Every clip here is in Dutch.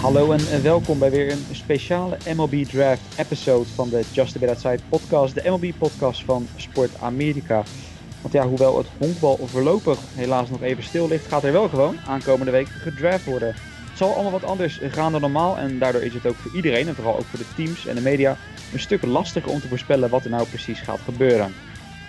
Hallo en welkom bij weer een speciale MLB Draft episode van de Just a Bit Outside podcast. De MLB podcast van Sport Amerika. Want ja, hoewel het honkbal voorlopig helaas nog even stil ligt, gaat er wel gewoon aankomende week gedraft worden. Het zal allemaal wat anders gaan dan normaal en daardoor is het ook voor iedereen, en vooral ook voor de teams en de media, een stuk lastiger om te voorspellen wat er nou precies gaat gebeuren.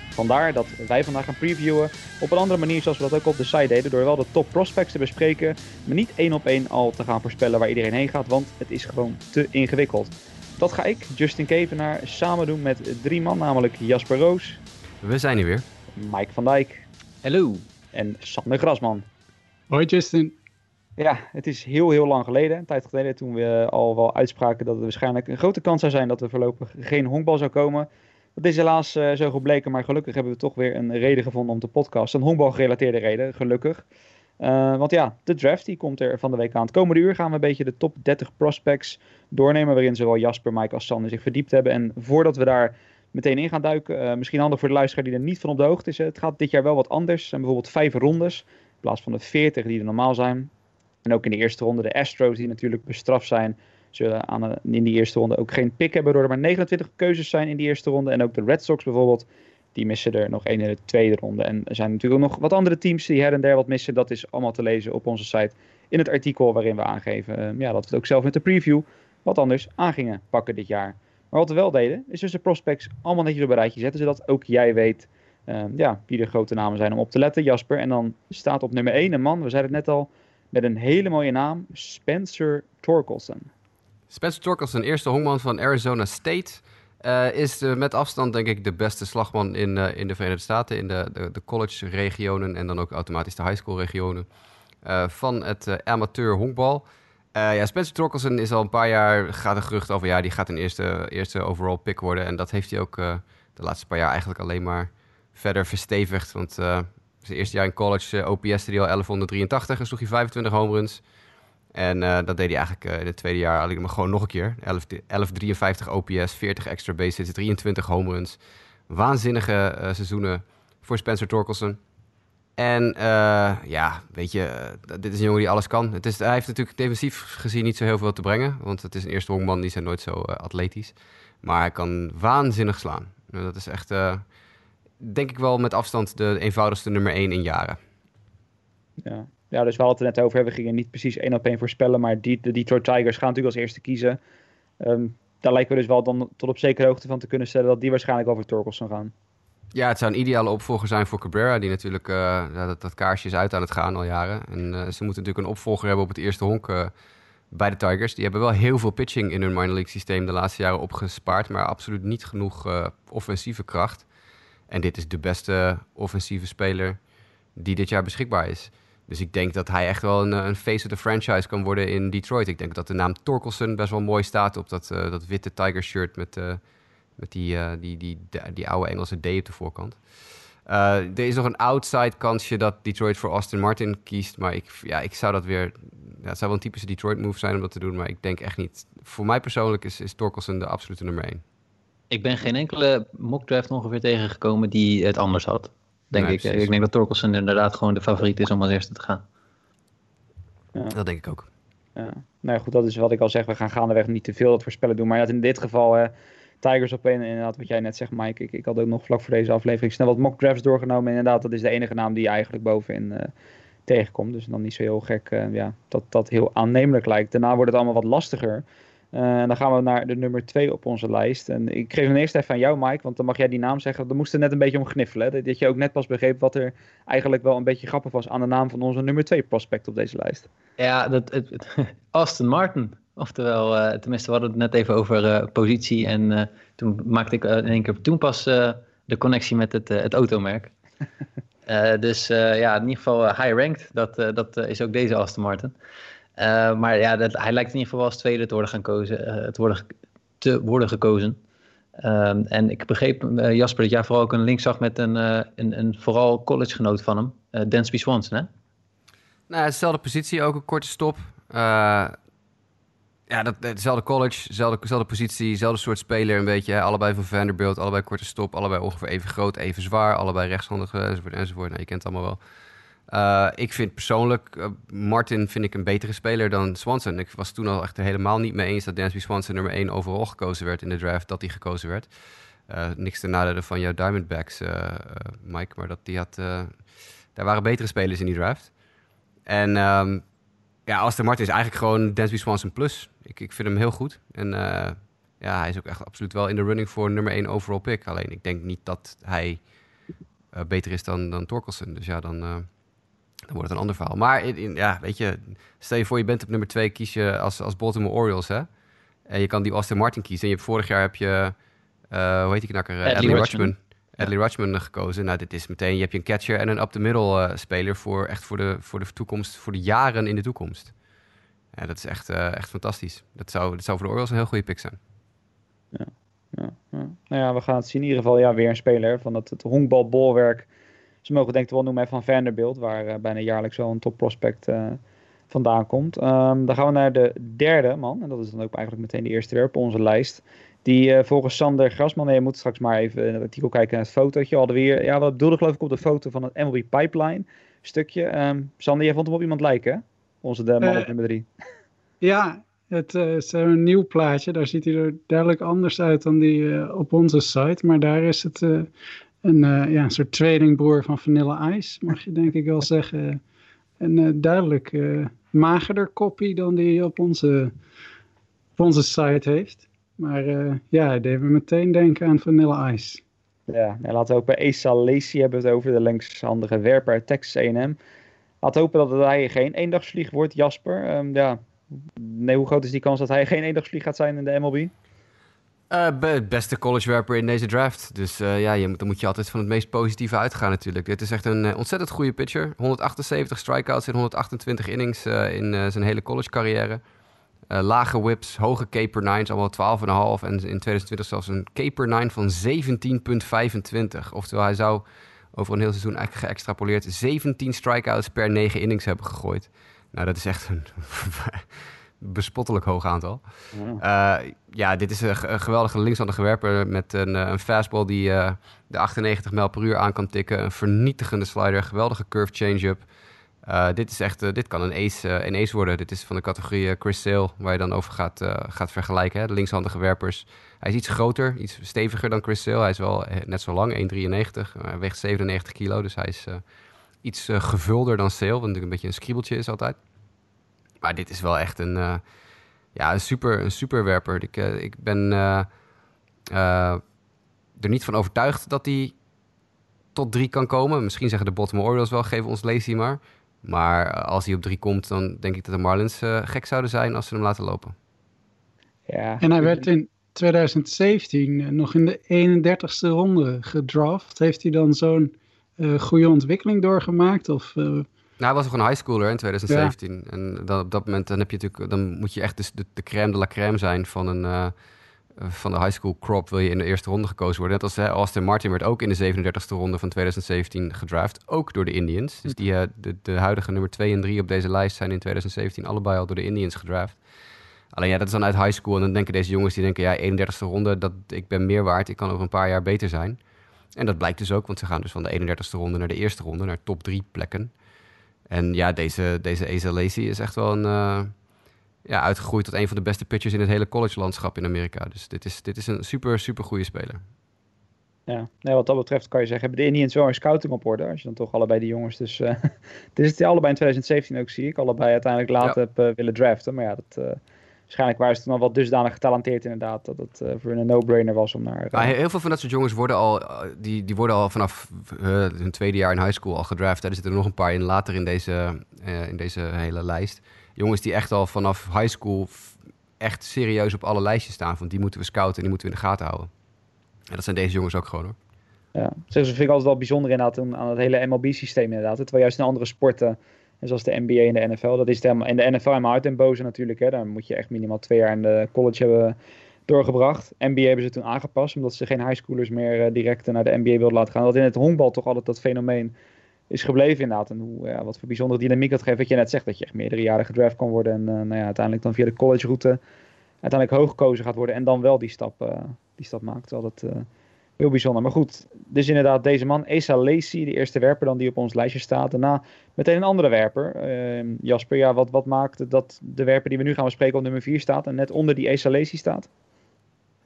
Vandaar dat wij vandaag gaan previewen op een andere manier zoals we dat ook op de site deden. Door wel de top prospects te bespreken, maar niet één op één al te gaan voorspellen waar iedereen heen gaat, want het is gewoon te ingewikkeld. Dat ga ik, Justin Kevenaar, samen doen met drie man, namelijk Jasper Roos. We zijn hier weer. Mike van Dijk. Hallo. En Sander Grasman. Hoi Justin. Ja, het is heel heel lang geleden, een tijd geleden, toen we al wel uitspraken dat er waarschijnlijk een grote kans zou zijn dat er voorlopig geen honkbal zou komen. Dat is helaas uh, zo gebleken, maar gelukkig hebben we toch weer een reden gevonden om te podcasten. Een honkbalgerelateerde reden, gelukkig. Uh, want ja, de draft die komt er van de week aan. Het komende uur gaan we een beetje de top 30 prospects doornemen. Waarin zowel Jasper, Mike als Sander zich verdiept hebben. En voordat we daar meteen in gaan duiken, uh, misschien handig voor de luisteraar die er niet van op de hoogte is. Het gaat dit jaar wel wat anders. Er zijn bijvoorbeeld vijf rondes in plaats van de 40 die er normaal zijn. En ook in de eerste ronde de Astros die natuurlijk bestraft zijn zullen aan, in die eerste ronde ook geen pick hebben, doordat er maar 29 keuzes zijn in die eerste ronde. En ook de Red Sox bijvoorbeeld, die missen er nog één in de tweede ronde. En er zijn natuurlijk ook nog wat andere teams die her en der wat missen. Dat is allemaal te lezen op onze site in het artikel waarin we aangeven uh, ja, dat we het ook zelf met de preview wat anders aan gingen pakken dit jaar. Maar wat we wel deden, is dus de prospects allemaal netjes op een rijtje zetten, zodat ook jij weet uh, ja, wie de grote namen zijn om op te letten. Jasper, en dan staat op nummer 1 een man, we zeiden het net al, met een hele mooie naam, Spencer Torkelson. Spencer Torkelson, eerste honkman van Arizona State. Uh, is uh, met afstand denk ik de beste slagman in, uh, in de Verenigde Staten, in de, de, de college-regionen en dan ook automatisch de high school-regionen van het amateur honkbal. ja, Spencer Torkelson is al een paar jaar, gaat er gerucht over, ja, die gaat een eerste, eerste overall pick worden. En dat heeft hij ook de laatste paar jaar eigenlijk alleen maar verder verstevigd. Want zijn eerste jaar in college OPS al 1183 en sloeg hij 25 home runs. En uh, dat deed hij eigenlijk uh, in het tweede jaar alleen maar gewoon nog een keer. 11, 1153 OPS, 40 extra bases, 23 home runs. Waanzinnige uh, seizoenen voor Spencer Torkelson. En ja, weet je, dit is een jongen die alles kan. Het is, hij heeft natuurlijk defensief gezien niet zo heel veel te brengen. Want het is een eerste honkman, die zijn nooit zo atletisch. Maar hij kan waanzinnig slaan. Dat is echt, denk ik wel met afstand de eenvoudigste nummer 1 in jaren. Ja, ja, dus we hadden het er net over. We gingen niet precies één op één voorspellen. Maar die, de Detroit Tigers gaan natuurlijk als eerste kiezen. Um, daar lijken we dus wel dan tot op zekere hoogte van te kunnen stellen dat die waarschijnlijk over Torkelson gaan. Ja, het zou een ideale opvolger zijn voor Cabrera, die natuurlijk uh, dat, dat, kaarsje is uit aan het gaan al jaren. En uh, ze moeten natuurlijk een opvolger hebben op het eerste honk uh, bij de Tigers. Die hebben wel heel veel pitching in hun minor league systeem de laatste jaren opgespaard, maar absoluut niet genoeg offensieve kracht. En dit is de beste offensieve speler die dit jaar beschikbaar is. Dus ik denk dat hij echt wel een, een face of the franchise kan worden in Detroit. Ik denk dat de naam Torkelson best wel mooi staat op dat, uh, dat witte Tiger shirt met, uh, met die, die, die, die, die, oude Engelse D op de voorkant. er is nog een outside kansje dat Detroit voor Austin Martin kiest. Maar ik, ja, ik zou dat weer. Ja, het zou wel een typische Detroit move zijn om dat te doen. Maar ik denk echt niet. Voor mij persoonlijk is, is Torkelson de absolute nummer 1. Ik ben geen enkele mock draft ongeveer tegengekomen die het anders had denk ik. Precies. Ik denk dat Torkelson inderdaad gewoon de favoriet is om als eerste te gaan. Ja. Dat denk ik ook. Ja. Nou ja, goed, dat is wat ik al zeg. We gaan gaandeweg niet te veel dat voorspellen doen. Maar in dit geval, uh, Tigers op één. Inderdaad, wat jij net zegt, Mike. Ik, ik had ook nog vlak voor deze aflevering snel wat mock drafts doorgenomen. Inderdaad, dat is de enige naam die eigenlijk bovenin uh, tegenkomt. Dus dan niet zo heel gek uh, ja, dat dat heel aannemelijk lijkt. Daarna wordt het allemaal wat lastiger. Uh, dan gaan we naar de nummer 2 op onze lijst. En ik geef hem eerst even aan jou, Mike, want dan mag jij die naam zeggen. We moesten net een beetje om gniffelen. Hè? Dat je ook net pas begreep wat er eigenlijk wel een beetje grappig was aan de naam van onze nummer 2 prospect op deze lijst. Ja, dat, het, het, Aston Martin. Oftewel, uh, tenminste, we hadden het net even over uh, positie. En toen maakte ik in één keer toen pas de connectie met het, het automerk. dus ja, in ieder geval high ranked. Dat, dat is ook deze Aston Martin. Uh, maar ja, dat, hij lijkt in ieder geval als tweede te worden, gaan kozen, uh, te, worden, gekozen. Um, en ik begreep, uh, Jasper, dat jij vooral ook een link zag met een, een, een vooral collegegenoot van hem, Dansby Swanson, hè? Nou, dezelfde positie, ook een korte stop. ja, dat, dezelfde college, dezelfde, dezelfde positie, dezelfde soort speler een beetje. Allebei van Vanderbilt, allebei korte stop, allebei ongeveer even groot, even zwaar. Allebei rechtshandig enzovoort enzovoort. Nou, je kent het allemaal wel. Uh, ik vind persoonlijk, uh, Martin vind ik een betere speler dan Swanson. Ik was toen al echt helemaal niet mee eens dat Dansby Swanson nummer 1 overal gekozen werd in de draft, dat hij gekozen werd. Uh, niks ten nadele van jouw Diamondbacks, Mike, maar dat die had, daar waren betere spelers in die draft. En um, ja, Aston Martin is eigenlijk gewoon Dansby Swanson plus. Ik, ik vind hem heel goed. En ja, hij is ook echt absoluut wel in de running voor nummer 1 overall pick. Alleen ik denk niet dat hij beter is dan, dan Torkelson. Dus ja, dan dan wordt het een ander verhaal. Maar in, ja, weet je, stel je voor je bent op nummer twee, kies je als, als Baltimore Orioles, hè? En je kan die Austin Martin kiezen. En je hebt vorig jaar heb je, uh, hoe heet die knakker? Adley, Adley Rutschman. Adley. Rutschman gekozen. Nou, dit is meteen, je hebt je een catcher en een up-the-middle uh, speler voor echt voor de, voor de toekomst, voor de jaren in de toekomst. Ja, dat is echt, uh, echt fantastisch. Dat zou, dat zou voor de Orioles een heel goede pick zijn. Ja, ja, ja. Nou ja, we gaan het zien. In ieder geval ja, weer een speler van het, het honkbalbolwerk ze mogen denk ik wel noemen van Vanderbilt, waar uh, bijna jaarlijks wel een top prospect uh, vandaan komt. Um, dan gaan we naar de derde man, en dat is dan ook eigenlijk meteen de eerste werp op onze lijst. Die uh, volgens Sander Grasman, nee, je moet straks maar even in het artikel kijken naar het fotootje. Hadden we hier, ja, wat bedoelde geloof ik op de foto van het MLB Pipeline stukje. Um, Sander, jij vond hem op iemand lijken, hè? Onze de man op nummer drie. Ja, het is een nieuw plaatje. Daar ziet hij er duidelijk anders uit dan die op onze site. Maar daar is het een, uh, ja, een soort tweelingbroer van Vanilla Ice, mag je denk ik wel zeggen. Een uh, duidelijk uh, magerder kopie dan die op onze, op onze site heeft. Maar ja, hij deed me meteen denken aan Vanilla Ice. Ja, en laten we ook bij Asa Lacey hebben het over de linkshandige werper uit Texas A&M. Hopen dat hij geen eendagsvlieg wordt, Jasper. Um, ja, nee, hoe groot is die kans dat hij geen eendagsvlieg gaat zijn in de MLB? Uh, beste collegewerper in deze draft. Dus uh, ja, je dan moet je altijd van het meest positieve uitgaan natuurlijk. Dit is echt een uh, ontzettend goede pitcher. 178 strikeouts in 128 innings in zijn hele college carrière. lage whips, hoge K per nines, allemaal 12,5. En in 2020 zelfs een K per nine van 17,25. Oftewel, hij zou over een heel seizoen eigenlijk geëxtrapoleerd 17 strikeouts per 9 innings hebben gegooid. Nou, dat is echt een bespottelijk hoog aantal. Ja, uh, ja dit is een, een geweldige linkshandige werper met een, eh, een fastball die uh, de 98 mijl per uur aan kan tikken. Een vernietigende slider, geweldige curve change-up. Uh, dit, is echt, dit kan een ace, een ace worden. Dit is van de categorie Chris Sale, waar je dan over gaat, gaat vergelijken. Hè? De linkshandige werpers. Hij is iets groter, iets steviger dan Chris Sale. Hij is wel net zo lang, 1,93. Hij weegt 97 kilo, dus hij is iets gevulder dan Sale. Natuurlijk een beetje een skriebeltje is altijd. Maar dit is wel echt een, uh, ja, een, super, een superwerper. Ik, uh, ik ben uh, er niet van overtuigd dat hij tot drie kan komen. Misschien zeggen de Baltimore Orioles wel, geven ons Lazy maar. Maar als hij op drie komt, dan denk ik dat de Marlins gek zouden zijn als ze hem laten lopen. Ja. En hij werd in 2017 nog in de 31ste ronde gedraft. Heeft hij dan zo'n goede ontwikkeling doorgemaakt? Of hij was nog een high schooler in 2017. En dan, op dat moment dan heb je natuurlijk, dan moet je echt de, de, de crème de la crème zijn van een uh, van de high school crop. Wil je in de eerste ronde gekozen worden. Net als hè, Austin Martin werd ook in de 37e ronde van 2017 gedraft. Ook door de Indians. Dus die, uh, de, de huidige nummer 2 en 3 op deze lijst zijn in 2017 allebei al door de Indians gedraft. Alleen ja, dat is dan uit high school. En dan denken deze jongens die denken, ja, 31e ronde, dat, ik ben meer waard. Ik kan over een paar jaar beter zijn. En dat blijkt dus ook, want ze gaan dus van de 31e ronde naar de eerste ronde, naar top 3 plekken. En ja, deze, deze Asa Lacey is echt wel een, uh, ja, uitgegroeid tot een van de beste pitchers in het hele college-landschap in Amerika. Dus dit is, dit is een super, super goede speler. Ja, nee, wat dat betreft kan je zeggen, hebben de Indians wel een scouting op orde. Als je dan toch allebei die jongens, dus uh, het is het allebei in 2017 ook zie ik, allebei uiteindelijk later ja. heb uh, willen draften. Maar ja, dat, waarschijnlijk waren ze toen al wat dusdanig getalenteerd inderdaad, dat het uh, voor hun een no-brainer was om naar... Uh... heel veel van dat soort jongens worden al, die, die worden al vanaf hun tweede jaar in high school al gedraft. Er zitten er nog een paar in later in deze, in deze hele lijst. Jongens die echt al vanaf high school echt serieus op alle lijstjes staan. Van die moeten we scouten en die moeten we in de gaten houden. En dat zijn deze jongens ook gewoon hoor. Ja, dat vind ik altijd wel bijzonder inderdaad aan het hele MLB-systeem inderdaad. Terwijl juist in andere sporten en zoals de NBA en de NFL. Dat is helemaal, in de NFL helemaal uit en boze natuurlijk. Hè. Daar moet je echt minimaal twee jaar in de college hebben doorgebracht. NBA hebben ze toen aangepast, omdat ze geen highschoolers meer uh, direct naar de NBA wilden laten gaan. Dat in het honkbal toch altijd dat fenomeen is gebleven inderdaad. En hoe, ja, wat voor bijzondere dynamiek dat geeft. Wat je net zegt, dat je echt meerdere jaren gedraft kan worden. En uh, nou ja, uiteindelijk dan via de college route uiteindelijk hoog gekozen gaat worden. En dan wel die stap, uh, die stap maakt. Terwijl dat heel bijzonder. Maar goed, dus inderdaad deze man, Esa Lacey, de eerste werper dan die op ons lijstje staat. Daarna meteen een andere werper. Ehm, Jasper, ja, wat, wat maakt dat de werper die we nu gaan bespreken op nummer 4 staat en net onder die Esa Lacey staat?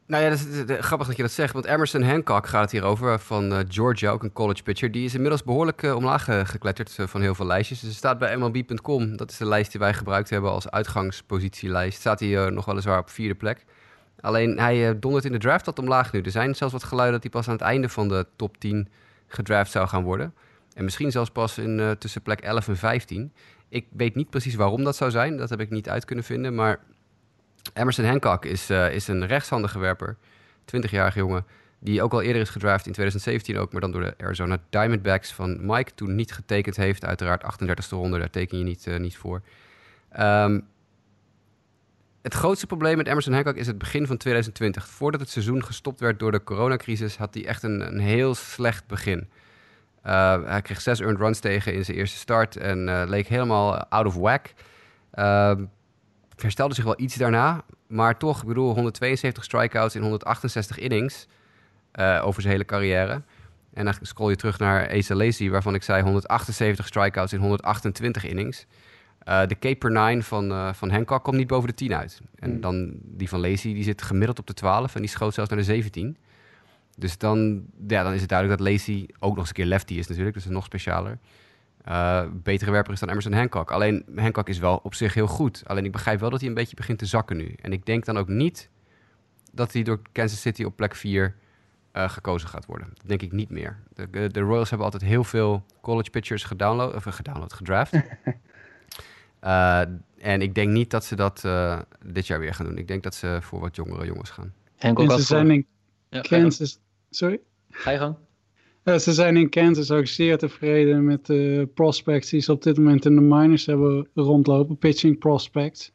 Nou ja, dat is, dat- grappig dat je dat zegt, want Emerson Hancock gaat het hier over van eh, Georgia, ook een college pitcher. Die is inmiddels behoorlijk eh, omlaag eh, gekletterd eh, van heel veel lijstjes. Dus staat bij MLB.com, dat is de lijst die wij gebruikt hebben als uitgangspositielijst, staat hij eh, nog weliswaar op vierde plek. Alleen hij eh, dondert in de draft wat omlaag nu. Er zijn zelfs wat geluiden dat hij pas aan het einde van de top 10 gedraft zou gaan worden. En misschien zelfs pas in, eh, tussen plek 11 en 15. Ik weet niet precies waarom dat zou zijn, dat heb ik niet uit kunnen vinden, maar... Emerson Hancock is, eh, is een rechtshandige werper, 20-jarige jongen, die ook al eerder is gedraft in 2017 ook, maar dan door de Arizona Diamondbacks van Mike toen niet getekend heeft. Uiteraard 38e ronde, daar teken je niet, niet voor. Ehm, het grootste probleem met Emerson Hancock is het begin van 2020. Voordat het seizoen gestopt werd door de coronacrisis, had hij echt een, een heel slecht begin. Uh, hij kreeg zes earned runs tegen in zijn eerste start en uh, leek helemaal out of whack. Uh, herstelde zich wel iets daarna, maar toch, ik bedoel, 172 strikeouts in 168 innings uh, over zijn hele carrière. En dan scroll je terug naar Asa Lacey, waarvan ik zei 178 strikeouts in 128 innings. Uh, de K per 9 van, uh, van Hancock komt niet boven de 10 uit. En mm. dan die van Lacey, die zit gemiddeld op de 12 en die schoot zelfs naar de 17. Dus dan, ja, dan is het duidelijk dat Lacey ook nog eens een keer lefty is natuurlijk, dus nog specialer. Uh, betere werper is dan Emerson Hancock. Alleen Hancock is wel op zich heel goed. Alleen ik begrijp wel dat hij een beetje begint te zakken nu. En ik denk dan ook niet dat hij door Kansas City op plek 4 uh, gekozen gaat worden. Dat denk ik niet meer. De, de, Royals hebben altijd heel veel college pitchers gedownload, of gedownload, gedraft. uh, en ik denk niet dat ze dat uh, dit jaar weer gaan doen. Ik denk dat ze voor wat jongere jongens gaan. Hancock en ze zijn in ja, Kansas... Sorry? Ga je gang. Ja, ze zijn in Kansas ook zeer tevreden met de prospects die ze op dit moment in de minors hebben rondlopen, pitching prospects.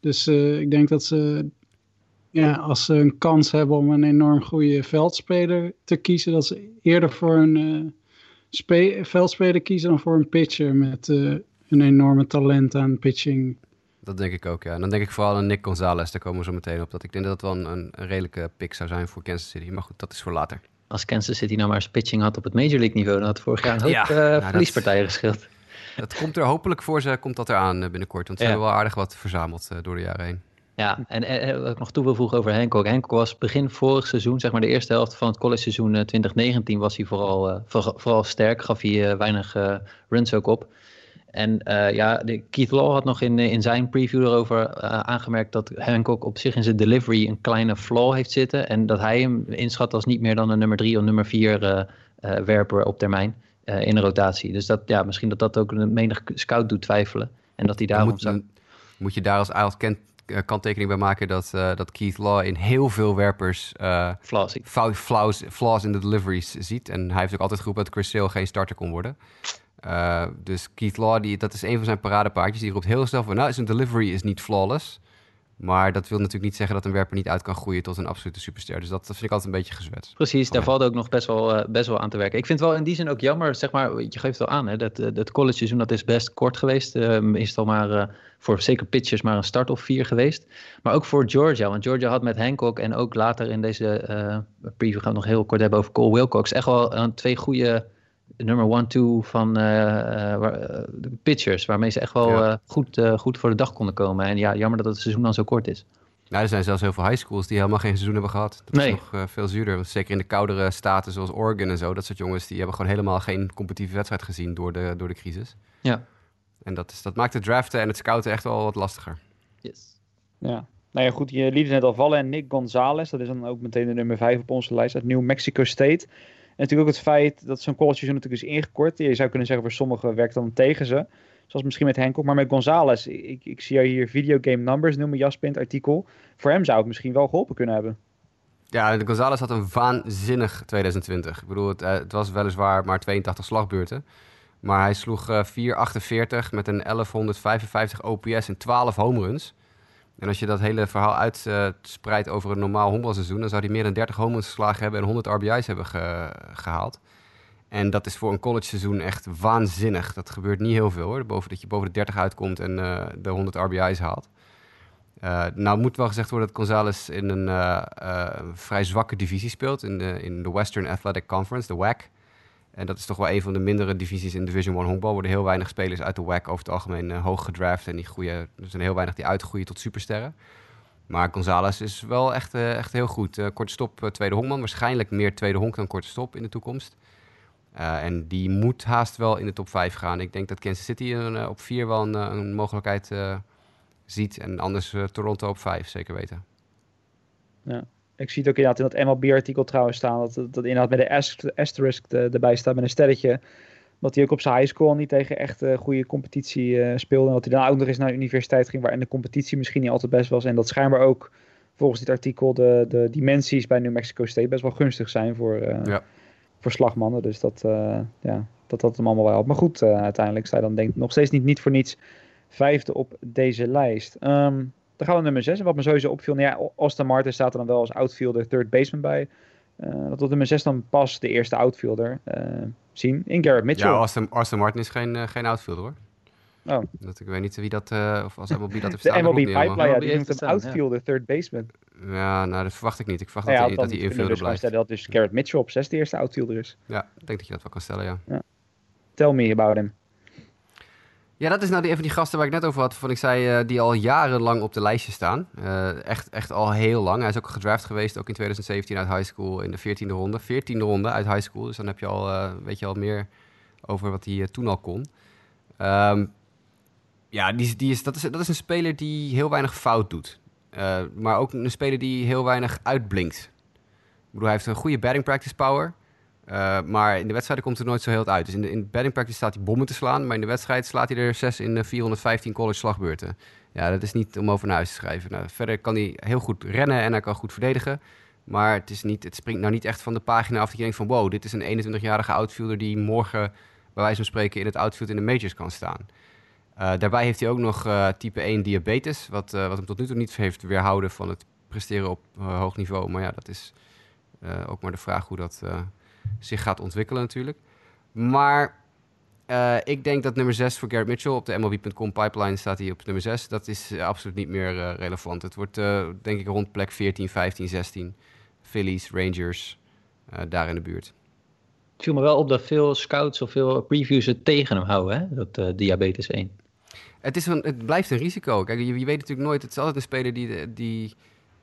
Dus uh, ik denk dat ze, ja, als ze een kans hebben om een enorm goede veldspeler te kiezen, dat ze eerder voor een uh, spe veldspeler kiezen dan voor een pitcher met uh, een enorme talent aan pitching. Dat denk ik ook, ja. En dan denk ik vooral aan Nick Gonzalez, daar komen we zo meteen op. Dat ik denk dat dat wel een, een redelijke pick zou zijn voor Kansas City. Maar goed, dat is voor later als Kansas City nou maar eens pitching had op het Major League niveau, dan had vorig jaar een hoop ja, uh, nou, verliespartijen dat, geschild. Dat komt er hopelijk voor ze, komt dat eraan uh, binnenkort. Want ze ja. hebben wel aardig wat verzameld uh, door de jaren heen. Ja, en, en wat ik nog toe wil voegen over Hancock. Hancock was begin vorig seizoen, zeg maar de eerste helft van het college seizoen 2019, was hij vooral, vooral, vooral sterk. Gaf hij weinig runs ook op. En uh, ja, de Keith Law had nog in, in zijn preview erover uh, aangemerkt dat Hancock op zich in zijn delivery een kleine flaw heeft zitten. En dat hij hem inschat als niet meer dan een nummer drie of nummer vier uh, werper op termijn in de rotatie. Dus dat, ja, misschien dat dat ook een menig scout doet twijfelen. En dat hij daarom moet, zou... moet je daar als, kent, kanttekening bij maken dat, dat Keith Law in heel veel werpers flaws, flaws, flaws in de deliveries ziet. En hij heeft ook altijd geroepen dat Chris Sale geen starter kon worden. Uh, dus Keith Law, die, dat is een van zijn paradepaardjes. Die roept heel snel van, nou, zijn delivery is niet flawless. Maar dat wil natuurlijk niet zeggen dat een werper niet uit kan groeien tot een absolute superster. Dus dat, dat vind ik altijd een beetje gezwet. Precies, daar valt ook nog best wel, uh, best wel aan te werken. Ik vind het wel in die zin ook jammer, zeg maar, je geeft wel aan, hè, dat het college seizoen dat is best kort geweest. Uh, is het al maar uh, voor zeker pitchers maar een start of vier geweest. Maar ook voor Georgia, want Georgia had met Hancock en ook later in deze preview gaan we nog heel kort hebben over Cole Wilcox. Echt wel twee goede nummer one-two van uh, uh, de pitchers. Waarmee ze echt wel ja. uh, goed, goed voor de dag konden komen. En ja, jammer dat het seizoen dan zo kort is. Nou, er zijn zelfs heel veel high schools die helemaal geen seizoen hebben gehad. Dat nee. is nog veel zuurder. Want zeker in de koudere staten zoals Oregon en zo. Dat soort jongens die hebben gewoon helemaal geen competitieve wedstrijd gezien door de, door de crisis. Ja. En dat, is, dat maakt het draften en het scouten echt wel wat lastiger. Yes. Ja. Nou ja, goed, je liet het net al vallen. En Nick Gonzalez, dat is dan ook meteen de nummer 5 op onze lijst uit New Mexico State. En natuurlijk ook het feit dat zo'n college natuurlijk is ingekort. Je zou kunnen zeggen voor sommigen werkt dan tegen ze. Zoals misschien met Hancock. Maar met Gonzalez, ik, ik zie hier videogame numbers noemen, Jasper in het artikel. Voor hem zou het misschien wel geholpen kunnen hebben. Ja, Gonzalez had een waanzinnig 2020. Ik bedoel, het, het was weliswaar maar 82 slagbeurten. Maar hij sloeg uh, 4,48 met een 1155 OPS en 12 home runs. En als je dat hele verhaal uitspreidt over een normaal honkbalseizoen... dan zou hij meer dan 30 home runs geslagen hebben en 100 RBI's hebben ge gehaald. En dat is voor een college seizoen echt waanzinnig. Dat gebeurt niet heel veel hoor, boven, dat je boven de 30 uitkomt en uh, de 100 RBI's haalt. Uh, nou moet wel gezegd worden dat Gonzalez in een uh, uh, vrij zwakke divisie speelt. In de, in de Western Athletic Conference, de WAC. En dat is toch wel een van de mindere divisies in Division 1 honkbal. Worden heel weinig spelers uit de WAC over het algemeen hoog gedraft. En die groeien, er zijn heel weinig die uitgroeien tot supersterren. Maar Gonzalez is wel echt, echt heel goed. korte stop, tweede honkman. Waarschijnlijk meer tweede honk dan korte stop in de toekomst. en die moet haast wel in de top 5 gaan. Ik denk dat Kansas City een, op 4 wel een, een mogelijkheid ziet. En anders uh, Toronto op 5, zeker weten. Ja. Ik zie het ook inderdaad in dat MLB-artikel trouwens staan. Dat, dat, inderdaad met de asterisk erbij staat met een sterretje. Dat hij ook op zijn high school niet tegen echt uh, goede competitie uh, speelde. En dat hij dan ook nog eens naar de universiteit ging waarin de competitie misschien niet altijd best was. En dat schijnbaar ook volgens dit artikel de, de dimensies bij New Mexico State best wel gunstig zijn voor, uh, ja. voor slagmannen. Dus dat, ja, dat had hem allemaal wel helpt. Maar goed, uiteindelijk sta je dan denk nog steeds niet, niet voor niets vijfde op deze lijst. Um, dan gaan we nummer 6. Wat me sowieso opviel, nou ja, Austin Martin staat er dan wel als outfielder, third baseman bij. Uh, dat op nummer 6 dan pas de eerste outfielder uh, zien in Garrett Mitchell. Ja, Austin, Austin Martin is geen, uh, geen outfielder hoor. Oh. Dat, ik weet niet wie dat, of als MLB dat heeft staan. De MLB Pipeline, ja, die noemt hem outfielder, ja. third baseman. Ja, nou dat verwacht ik niet. Ik verwacht nou ja, dat, hij, dat hij infielder dus blijft. dat dus Garrett Mitchell op 6 de eerste outfielder is. Ja, ik denk dat je dat wel kan stellen, ja. ja. Tell me about him. Ja, dat is nou die, even die gasten waar ik net over had, van ik zei, uh, die al jarenlang op de lijstje staan. Uh, echt, echt al heel lang. Hij is ook gedraft geweest, ook in 2017 uit high school in de 14e ronde. 14e ronde uit high school, dus dan heb je al, uh, weet je al meer over wat hij toen al kon. Um, ja, die, die is, dat, is, dat is een speler die heel weinig fout doet. maar ook een speler die heel weinig uitblinkt. Ik bedoel, hij heeft een goede batting practice power. Uh, maar in de wedstrijden komt er nooit zo heel uit. Dus in de, in batting practice staat hij bommen te slaan. Maar in de wedstrijd slaat hij er 6 in de 415 college slagbeurten. Ja, dat is niet om over naar huis te schrijven. Nou, verder kan hij heel goed rennen en hij kan goed verdedigen. Maar het, is niet, het springt nou niet echt van de pagina af dat je denkt van... wow, dit is een 21-jarige outfielder die morgen bij wijze van spreken in het outfield in de majors kan staan. Uh, daarbij heeft hij ook nog uh, type 1 diabetes, wat, wat hem tot nu toe niet heeft weerhouden van het presteren op hoog niveau. Maar ja, dat is ook maar de vraag hoe dat zich gaat ontwikkelen natuurlijk. Maar uh, ik denk dat nummer 6 voor Garrett Mitchell op de MLB.com pipeline staat hij op nummer 6. Dat is uh, absoluut niet meer uh, relevant. Het wordt denk ik rond plek 14, 15, 16. Phillies, Rangers, daar in de buurt. Het viel me wel op dat veel scouts of veel previews het tegen hem houden, hè? dat diabetes 1. Het, is een, het blijft een risico. Kijk, je, je, weet natuurlijk nooit, het is altijd een speler die, die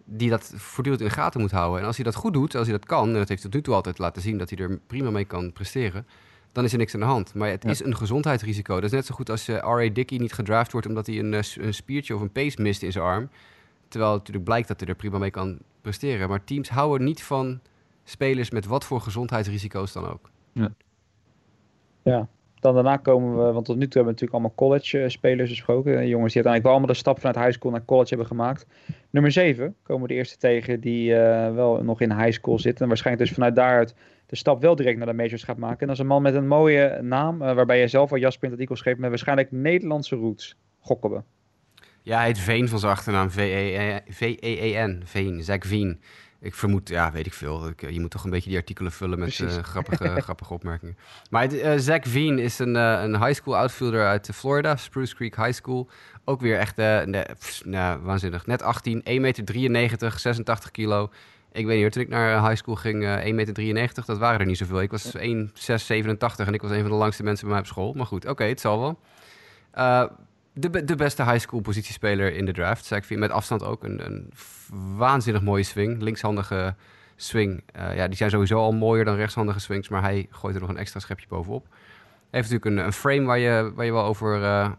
die dat voortdurend in de gaten moet houden. En als hij dat goed doet, als hij dat kan, en dat heeft tot nu toe altijd laten zien dat hij er prima mee kan presteren, dan is er niks aan de hand. Maar het is een gezondheidsrisico. Dat is net zo goed als uh, R.A. Dickey niet gedraft wordt omdat hij een, uh, een spiertje of een pace mist in zijn arm. Terwijl het natuurlijk blijkt dat hij er prima mee kan presteren. Maar teams houden niet van spelers met wat voor gezondheidsrisico's dan ook. Ja. Ja, dan daarna komen we, want tot nu toe hebben we natuurlijk allemaal college-spelers besproken. Jongens die uiteindelijk wel allemaal de stap vanuit high school naar college hebben gemaakt. Nummer 7 komen we de eerste tegen die uh, wel nog in high school zitten. En waarschijnlijk dus vanuit daaruit de stap wel direct naar de majors gaat maken. En dat is een man met een mooie naam, uh, waarbij jij zelf al Jasper in dat schreef, met waarschijnlijk Nederlandse roots. Gokken we. Ja, hij heet Veen van zijn achternaam. V-E-E-N. Veen, Zack Veen. Ik vermoed, ja, weet ik veel. Je moet toch een beetje die artikelen vullen met uh, grappige, grappige opmerkingen. Maar uh, Zach Veen is een, uh, een high school outfielder uit Florida, Spruce Creek High School. Ook weer echt ne, pff, nou, waanzinnig. Net 18, 1,93 meter, 86 kilo. Ik weet niet, toen ik naar high school ging, 1,93 meter, dat waren er niet zoveel. Ik was 1,687 en ik was een van de langste mensen bij mij op school. Maar goed, oké, okay, het zal wel de, de beste high school positiespeler in de draft. Zach Veen met afstand ook een, een waanzinnig mooie swing. Linkshandige swing. Uh, ja, die zijn sowieso al mooier dan rechtshandige swings, maar hij gooit er nog een extra schepje bovenop. Heeft natuurlijk een, een frame waar je, waar je wel over uh,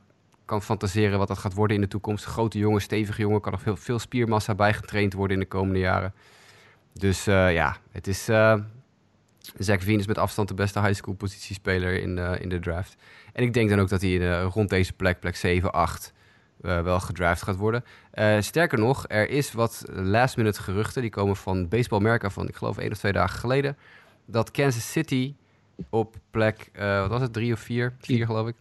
kan fantaseren wat dat gaat worden in de toekomst. Grote jongen, stevige jongen, kan nog veel, veel spiermassa bijgetraind worden in de komende jaren. Dus uh, ja, het is... Zach Veen is met afstand de beste high school positiespeler in, in de draft. En ik denk dan ook dat hij uh, rond deze plek, plek 7, 8, uh, wel gedraft gaat worden. Sterker nog, er is wat last minute geruchten. Die komen van Baseball America van, ik geloof, één of twee dagen geleden. Dat Kansas City op plek, wat was het, drie of vier? Vier, geloof ik.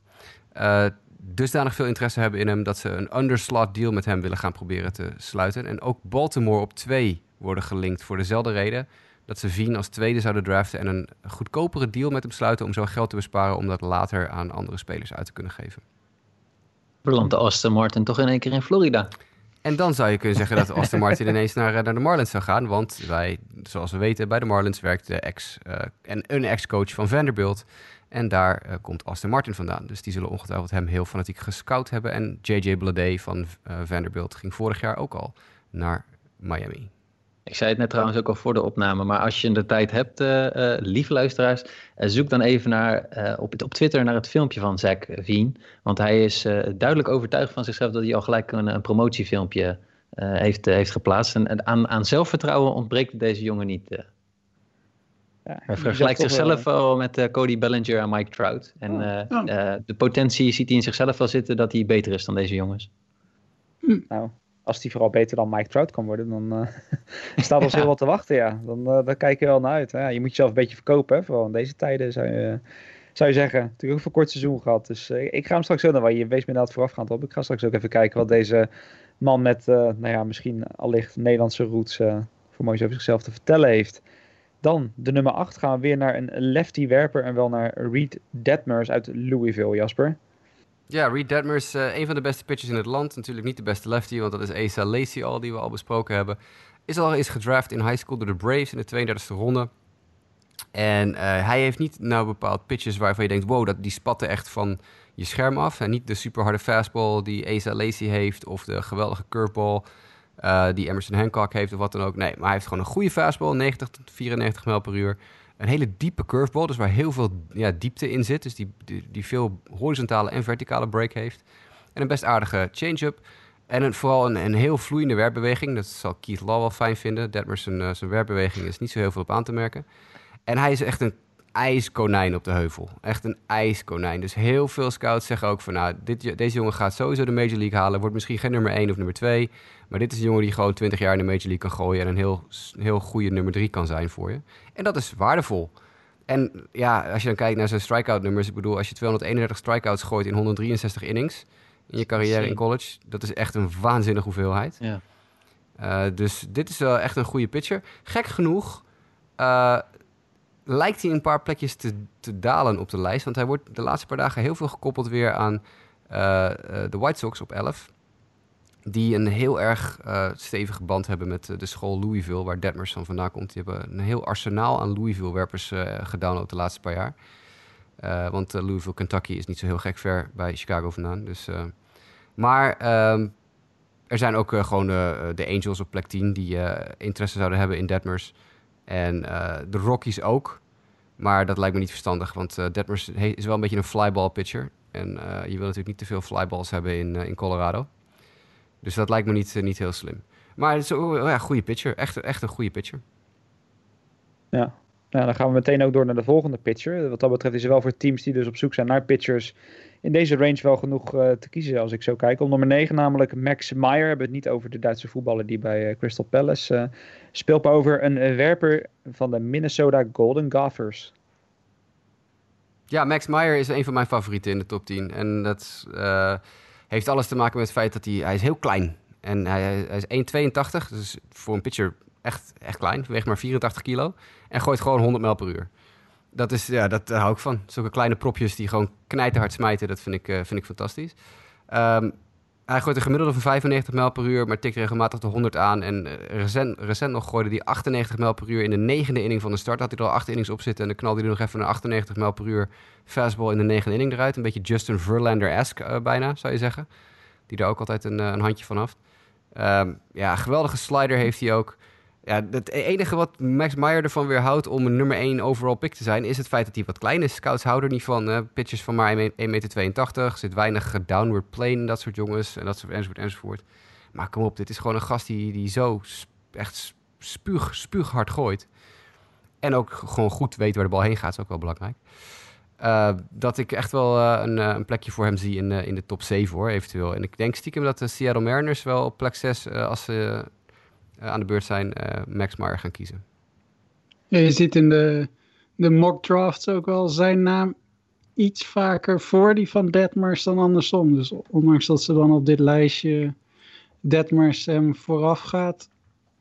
dusdanig veel interesse hebben in hem dat ze een underslot deal met hem willen gaan proberen te sluiten. En ook Baltimore op twee worden gelinkt voor dezelfde reden dat ze Vien als tweede zouden draften en een goedkopere deal met hem sluiten om zo geld te besparen om dat later aan andere spelers uit te kunnen geven. Belandt de Aston Martin toch in één keer in Florida? En dan zou je kunnen zeggen dat Aston Martin ineens naar, naar de Marlins zou gaan. Want wij, zoals we weten, bij de Marlins werkt de ex, en een ex-coach van Vanderbilt. En daar uh, komt Aston Martin vandaan. Dus die zullen ongetwijfeld hem heel fanatiek gescout hebben. En J.J. Blade van uh, Vanderbilt ging vorig jaar ook al naar Miami. Ik zei het net trouwens ook al voor de opname, maar als je de tijd hebt, uh, lieve luisteraars, zoek dan even naar, op, op Twitter naar het filmpje van Zack Veen. Want hij is duidelijk overtuigd van zichzelf dat hij al gelijk een, een promotiefilmpje heeft, heeft geplaatst. En aan, aan zelfvertrouwen ontbreekt deze jongen niet. Ja, hij vergelijkt zichzelf wel met Cody Bellinger en Mike Trout. En oh. oh. de potentie ziet hij in zichzelf wel zitten dat hij beter is dan deze jongens. Hm. Nou, als hij vooral beter dan Mike Trout kan worden, dan staat ons heel wat te wachten. Ja. Dan, dan kijk je wel naar uit. Je moet jezelf een beetje verkopen, vooral in deze tijden zou je, zou je zeggen. Natuurlijk ook voor kort seizoen gehad. Dus ik ga hem straks ook naar waar je wees me inderdaad voorafgaand op. Ik ga straks ook even kijken wat deze man met, nou ja, misschien allicht Nederlandse roots voor moois over zichzelf te vertellen heeft. Dan de nummer 8 gaan we weer naar een lefty werper en wel naar Reed Detmers uit Louisville, Jasper. Ja, Reed Detmers, uh, een van de beste pitchers in het land. Natuurlijk niet de beste lefty, want dat is Asa Lacey al, die we al besproken hebben. Is al eens gedraft in high school door de Braves in de 32e ronde. En uh, hij heeft niet nou bepaald pitches waarvan je denkt, wow, dat, die spatten echt van je scherm af. En niet de super harde fastball die Asa Lacey heeft of de geweldige curveball uh, die Emerson Hancock heeft of wat dan ook. Nee, maar hij heeft gewoon een goede fastball, 90 tot 94 mijl per uur. Een hele diepe curveball, dus waar heel veel ja, diepte in zit. Dus die, die, veel horizontale en verticale break heeft. En een best aardige change-up. En een, vooral een, een heel vloeiende werpbeweging. Dat zal Keith Law wel fijn vinden. Detmers zijn, uh, zijn werpbeweging is niet zo heel veel op aan te merken. En hij is echt een ijskonijn op de heuvel. Echt een ijskonijn. Dus heel veel scouts zeggen ook van... nou, dit, deze jongen gaat sowieso de Major League halen. Wordt misschien geen nummer 1 of nummer 2. Maar dit is een jongen die gewoon 20 jaar in de Major League kan gooien... en een heel, heel goede nummer 3 kan zijn voor je. En dat is waardevol. En ja, als je dan kijkt naar zijn strikeout nummers... ik bedoel, als je 231 strikeouts gooit in 163 innings... in je carrière in college... dat is echt een waanzinnige hoeveelheid. Ja. Uh, dus dit is wel echt een goede pitcher. Gek genoeg... Uh, lijkt hij een paar plekjes te, te dalen op de lijst. Want hij wordt de laatste paar dagen heel veel gekoppeld weer aan uh, de White Sox op 11. Die een heel erg uh, stevige band hebben met de school Louisville, waar Detmers van vandaan komt. Die hebben een heel arsenaal aan Louisville-werpers uh, op de laatste paar jaar. want Louisville, Kentucky is niet zo heel gek ver bij Chicago vandaan. Dus, maar ehm, er zijn ook gewoon de Angels op plek 10 die interesse zouden hebben in Detmers. En uh, de Rockies ook. Maar dat lijkt me niet verstandig, want uh, Detmers is wel een beetje een flyball pitcher. En uh, je wil natuurlijk niet te veel flyballs hebben in, in Colorado. Dus dat lijkt me niet, niet heel slim. Maar het is een ja, goede pitcher. Echt, echt een goede pitcher. Ja. Nou, dan gaan we meteen ook door naar de volgende pitcher. Wat dat betreft is er wel voor teams die dus op zoek zijn naar pitchers in deze range wel genoeg uh, te kiezen als ik zo kijk. Op nummer 9 namelijk Max Meyer. We hebben het niet over de Duitse voetballer die bij uh, Crystal Palace uh, speelt, maar over een werper van de Minnesota Golden Gophers. Ja, Max Meyer is een van mijn favorieten in de top 10. En dat heeft alles te maken met het feit dat hij, hij is heel klein en hij, hij is 1,82, dus voor een pitcher echt, echt klein. Weegt maar 84 kilo en gooit gewoon 100 mijl per uur dat is, ja, dat hou ik van. Zulke kleine propjes die gewoon knijterhard smijten, dat vind ik, uh, vind ik fantastisch. Um, hij gooit een gemiddelde van 95 mijl per uur, maar tikt regelmatig de 100 aan. En uh, recent, recent nog gooide hij 98 mijl per uur in de negende inning van de start. Had hij er al acht innings op zitten en dan knalde hij nog even een 98 mijl per uur fastball in de negende inning eruit. Een beetje Justin Verlander-esque uh, bijna, zou je zeggen. Die er ook altijd een, een handje van af. Um, ja, geweldige slider heeft hij ook. Ja, het enige wat Max Meyer ervan weer houdt om een nummer 1 overall pick te zijn, is het feit dat hij wat klein is. Scouts houden er niet van. Hè? Pitches van maar 1,82 meter. Zit weinig downward plane, dat soort jongens. En dat soort enzovoort enzovoort. Maar kom op, dit is gewoon een gast die, die zo echt spuug, spuughard gooit. En ook gewoon goed weet waar de bal heen gaat, is ook wel belangrijk. Uh, dat ik echt wel uh, een, een, plekje voor hem zie in, in de top 7 hoor, eventueel. En ik denk stiekem dat de Seattle Mariners wel op plek 6, als ze eh, aan de beurt zijn, eh, Max Meyer gaan kiezen. Je ziet in de, de mock drafts ook wel zijn naam iets vaker voor die van Detmers dan andersom. Dus ondanks dat ze dan op dit lijstje Detmers hem vooraf gaat,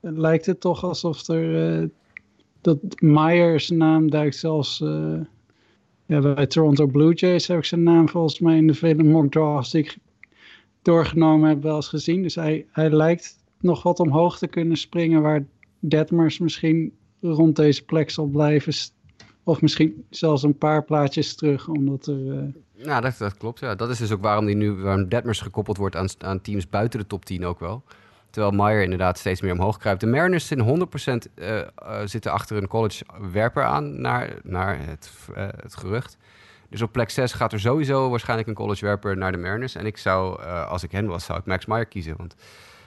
lijkt het toch alsof er uh, dat Myers naam duikt zelfs bij Toronto Blue Jays heb ik zijn naam volgens mij in de vele mock drafts die ik doorgenomen heb wel eens gezien. Dus hij, hij lijkt nog wat omhoog te kunnen springen, waar Detmers misschien rond deze plek zal blijven. Of misschien zelfs een paar plaatjes terug, omdat er... Uh... Nou, dat, klopt. Ja. Dat is dus ook waarom, die nu, waarom Detmers gekoppeld wordt aan, aan teams buiten de top 10 ook wel. Terwijl Meyer inderdaad steeds meer omhoog kruipt. De Mariners zijn 100% uh, uh, zitten achter een college werper aan, naar, naar het, het gerucht. Dus op plek 6 gaat er sowieso waarschijnlijk een college werper naar de Mariners. En ik zou, als ik hen was, zou ik Max Meyer kiezen. Want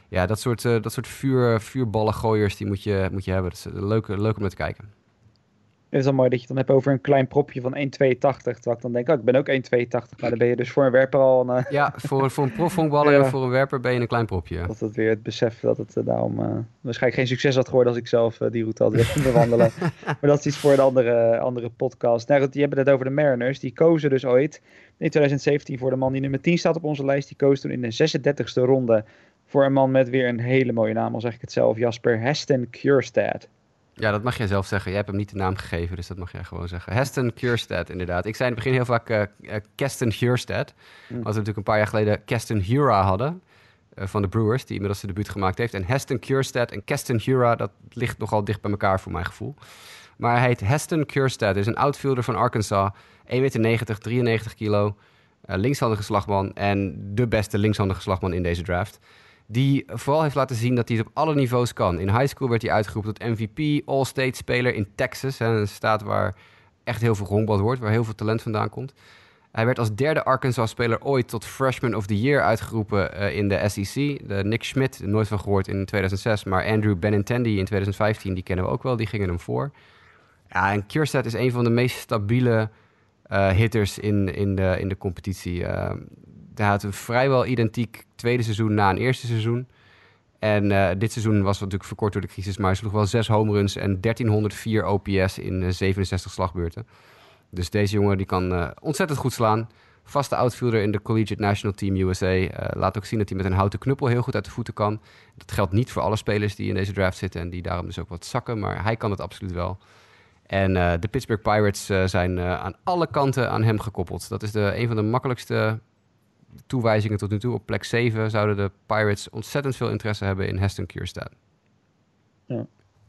ja, dat soort, uh, dat soort vuur, vuurballengooiers die moet je, moet je hebben. Dat is leuk, leuk om naar te kijken. Het is al mooi dat je het dan hebt over een klein propje van 1,82. Terwijl ik dan denk, oh, ik ben ook 1,82. Maar dan ben je dus voor een werper al een... Uh... Ja, voor, voor een profhonkballer ja. en voor een werper ben je een klein propje. Dat het weer het besef dat het uh, daarom uh, waarschijnlijk geen succes had geworden als ik zelf die route had willen bewandelen. maar dat is iets voor een andere, andere podcast. Nou die hebben het over de Mariners. Die kozen dus ooit in 2017 voor de man die nummer 10 staat op onze lijst. Die koos toen in de 36e ronde voor een man met weer een hele mooie naam, al zeg ik het zelf. Jasper Heston Kjurstad. Ja, dat mag jij zelf zeggen. Jij hebt hem niet de naam gegeven, dus dat mag jij gewoon zeggen. Heston Kjurstad, inderdaad. Ik zei in het begin heel vaak uh, uh, Keston Kjurstad. Mm. Als we natuurlijk een paar jaar geleden Keston Hura hadden. Uh, van de Brewers, die inmiddels zijn debuut gemaakt heeft. En Heston Kjurstad en Keston Hura, dat ligt nogal dicht bij elkaar voor mijn gevoel. Maar hij heet Heston Kjurstad, is een outfielder van Arkansas. 1,90 meter, 93 kilo. linkshandige slagman en de beste linkshandige slagman in deze draft. Die vooral heeft laten zien dat hij het op alle niveaus kan. In high school werd hij uitgeroepen tot MVP, All-State speler in Texas. een staat waar echt heel veel honkbal wordt, waar heel veel talent vandaan komt. Hij werd als derde Arkansas-speler ooit tot Freshman of the Year uitgeroepen uh, in de SEC. De Nick Schmidt, nooit van gehoord in 2006. Maar Andrew Benintendi in 2015, die kennen we ook wel. Die gingen hem voor. Ja, en Kierstad is een van de meest stabiele uh, hitters in, in, de, in de competitie. Uh, hij had een vrijwel identiek tweede seizoen na een eerste seizoen. En uh, dit seizoen was natuurlijk verkort door de crisis, maar hij sloeg wel zes home runs en 1304 OPS in uh, 67 slagbeurten. Dus deze jongen die kan uh, ontzettend goed slaan. Vaste outfielder in de Collegiate National Team USA. Eh, laat ook zien dat hij met een houten knuppel heel goed uit de voeten kan. Dat geldt niet voor alle spelers die in deze draft zitten en die daarom dus ook wat zakken, maar hij kan het absoluut wel. En de Pittsburgh Pirates zijn aan alle kanten aan hem gekoppeld. Dat is de, een van de makkelijkste toewijzingen tot nu toe. Op plek 7 zouden de Pirates ontzettend veel interesse hebben in Heston Kierstad. Ja,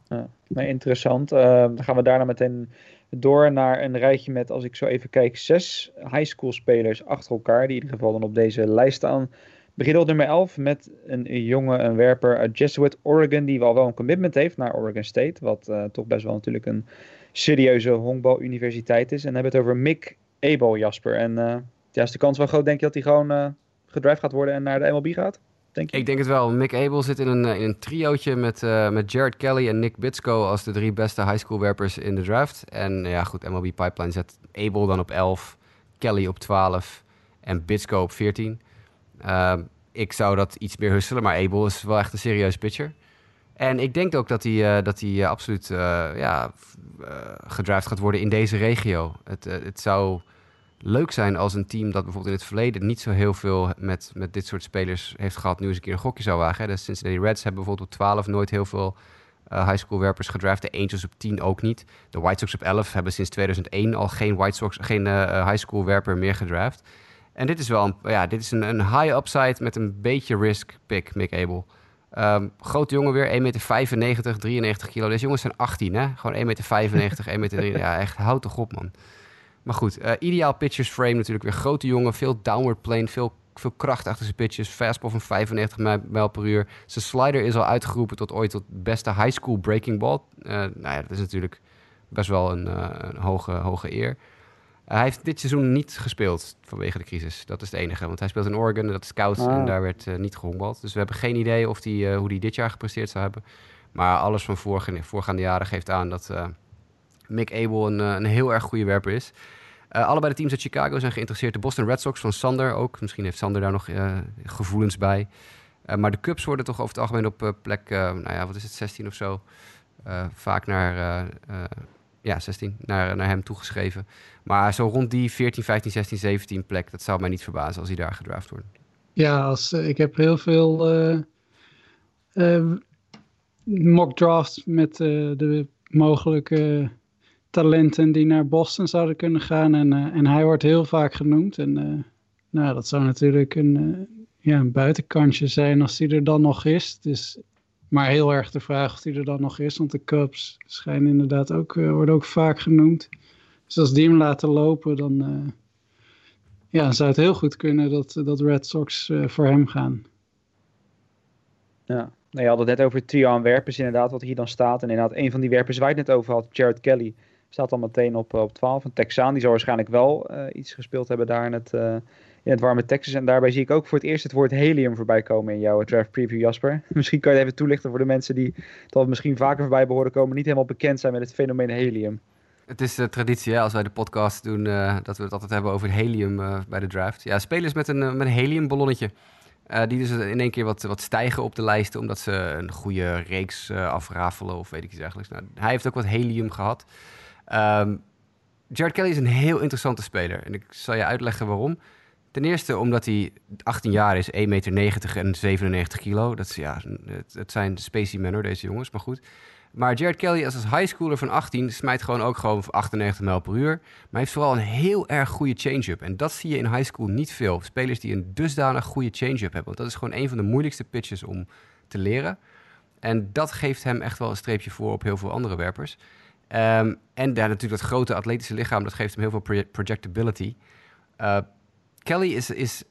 ja. Nee, interessant. Uh, dan gaan we daarna meteen door naar een rijtje met, als ik zo even kijk, zes high school spelers achter elkaar. Die in ieder geval dan op deze lijst staan. Begin op nummer 11 met een jonge een werper uit Jesuit, Oregon, die wel wel een commitment heeft naar Oregon State. Wat uh, toch best wel natuurlijk een serieuze honkbaluniversiteit is. En dan hebben we het over Mick Abel, Jasper. En uh, ja, is de kans wel groot, denk je, dat hij gewoon uh, gedrive gaat worden en naar de MLB gaat? Denk je? Ik denk het wel. Mick Abel zit in een, in een triootje met, uh, met Jared Kelly en Nick Bitsko als de drie beste high school werpers in de draft. En ja, goed, MLB Pipeline zet Abel dan op 11, Kelly op 12 en Bitsko op 14. Uh, ik zou dat iets meer husselen, maar Abel is wel echt een serieus pitcher. En ik denk ook dat hij, dat hij absoluut ja, gedraft gaat worden in deze regio. Het, het zou leuk zijn als een team dat bijvoorbeeld in het verleden niet zo heel veel met, met dit soort spelers heeft gehad, nu eens een keer een gokje zou wagen. De Cincinnati Reds hebben bijvoorbeeld op 12 nooit heel veel uh, high school werpers gedraft. De Angels op 10 ook niet. De White Sox op 11 hebben sinds 2001 al geen, White Sox, geen uh, high school werper meer gedraft. En dit is wel een, ja, dit is een, een high upside met een beetje risk pick, Mick Abel. Um, grote jongen weer, 1,95 meter, 93 kilo. Deze jongens zijn 18, hè? Gewoon 1,95 meter, 1 meter. Ja, echt, houd toch op, man. Maar goed, uh, ideaal pitchers frame natuurlijk weer. Grote jongen, veel downward plane, veel, veel kracht achter zijn pitches. Fastball van 95 mijl per uur. Zijn slider is al uitgeroepen tot ooit tot beste high school breaking ball. Uh, nou ja, dat is natuurlijk best wel een, uh, een hoge, hoge eer. hij heeft dit seizoen niet gespeeld vanwege de crisis. Dat is het enige. Want hij speelt in Oregon dat is koud. En daar werd niet gehongbald. Dus we hebben geen idee of die, hoe hij dit jaar gepresteerd zou hebben. Maar alles van vorige, voorgaande jaren geeft aan dat Mick Abel een, een heel erg goede werper is. Uh, allebei de teams uit Chicago zijn geïnteresseerd. De Boston Red Sox van Sander ook. Misschien heeft Sander daar nog uh, gevoelens bij. Uh, maar de Cubs worden toch over het algemeen op plek, nou ja, wat is het, 16 of zo, vaak naar, ja, 16, naar, naar hem toegeschreven. Maar zo rond die 14, 15, 16, 17 plek, dat zou mij niet verbazen als hij daar gedraft wordt. Ja, als, ik heb heel veel mock drafts met de mogelijke talenten die naar Boston zouden kunnen gaan. En, uh, en hij wordt heel vaak genoemd. En uh, nou, dat zou natuurlijk een, uh, ja, een buitenkantje zijn als die er dan nog is. Is maar heel erg de vraag of die er dan nog is. Want de Cubs schijnen inderdaad ook, worden ook vaak genoemd. Dus als die hem laten lopen, dan ja, zou het heel goed kunnen dat, dat Red Sox voor hem gaan. Ja, nou, je had het net over het trio aan werpers inderdaad, wat hier dan staat. En inderdaad, een van die werpers waar het net over had, Jared Kelly, staat dan meteen op, op 12. Een Texaan, die zal waarschijnlijk wel iets gespeeld hebben daar in het in het warme Texas. En daarbij zie ik ook voor het eerst het woord helium voorbij komen in jouw draft preview, Jasper. Misschien kan je het even toelichten voor de mensen die dat misschien vaker voorbij behoren komen, niet helemaal bekend zijn met het fenomeen helium. Het is de traditie hè, als wij de podcast doen, uh, dat we het altijd hebben over helium uh, bij de draft. Ja, spelers met een, met een heliumballonnetje. Uh, die dus in één keer wat, wat stijgen op de lijsten, omdat ze een goede reeks afrafelen of weet ik iets dergelijks. Nou, hij heeft ook wat helium gehad. Um, Jared Kelly is een heel interessante speler. En ik zal je uitleggen waarom. Ten eerste omdat hij 18 jaar is, 1,90 meter en 97 kilo. Dat is, ja, het, het zijn specimenen, deze jongens, maar goed. Maar Jared Kelly als highschooler van 18 smijt gewoon ook gewoon 98 mijl per uur. Maar hij heeft vooral een heel erg goede change-up. En dat zie je in high school niet veel. Spelers die een dusdanig goede change-up hebben. Want dat is gewoon een van de moeilijkste pitches om te leren. En dat geeft hem echt wel een streepje voor op heel veel andere werpers. Um, en daar natuurlijk dat grote atletische lichaam, dat geeft hem heel veel projectability. Uh, Kelly is, is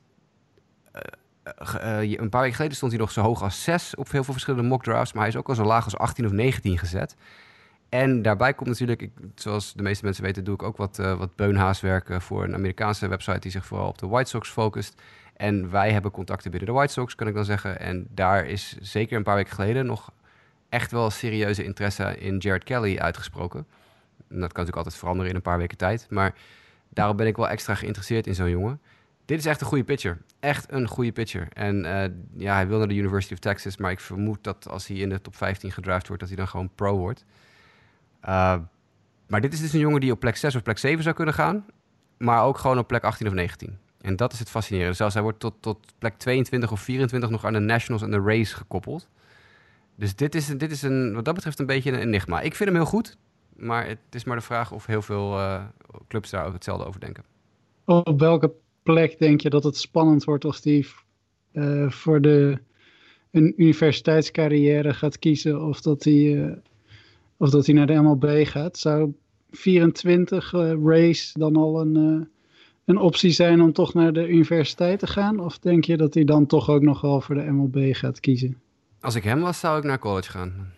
uh, uh, een paar weken geleden stond hij nog zo hoog als 6 op heel veel verschillende mock drafts, maar hij is ook al zo laag als 18 of 19 gezet. En daarbij komt natuurlijk, ik, zoals de meeste mensen weten, doe ik ook wat, wat beunhaaswerk voor een Amerikaanse website die zich vooral op de White Sox focust. En wij hebben contacten binnen de White Sox, kan ik dan zeggen. En daar is zeker een paar weken geleden nog echt wel serieuze interesse in Jared Kelly uitgesproken. En dat kan natuurlijk altijd veranderen in een paar weken tijd. Maar daarom ben ik wel extra geïnteresseerd in zo'n jongen. Dit is echt een goede pitcher. Echt een goede pitcher. En uh, ja, hij wil naar de University of Texas, maar ik vermoed dat als hij in de top 15 gedraft wordt, dat hij dan gewoon pro wordt. Uh, maar dit is dus een jongen die op plek 6 of plek 7 zou kunnen gaan, maar ook gewoon op plek 18 of 19. En dat is het fascinerende. Zelfs hij wordt tot, tot plek 22 of 24 nog aan de Nationals en de Rays gekoppeld. Dus dit is, dit is een, wat dat betreft een beetje een enigma. Ik vind hem heel goed, maar het is maar de vraag of heel veel uh, clubs daar ook hetzelfde over denken. Op welke plek denk je dat het spannend wordt als die uh, voor de, een universiteitscarrière gaat kiezen of dat hij, uh, of dat hij naar de MLB gaat? Zou 24 uh, race dan al een, een optie zijn om toch naar de universiteit te gaan? Of denk je dat hij dan toch ook nog wel voor de MLB gaat kiezen? Als ik hem was, zou ik naar college gaan.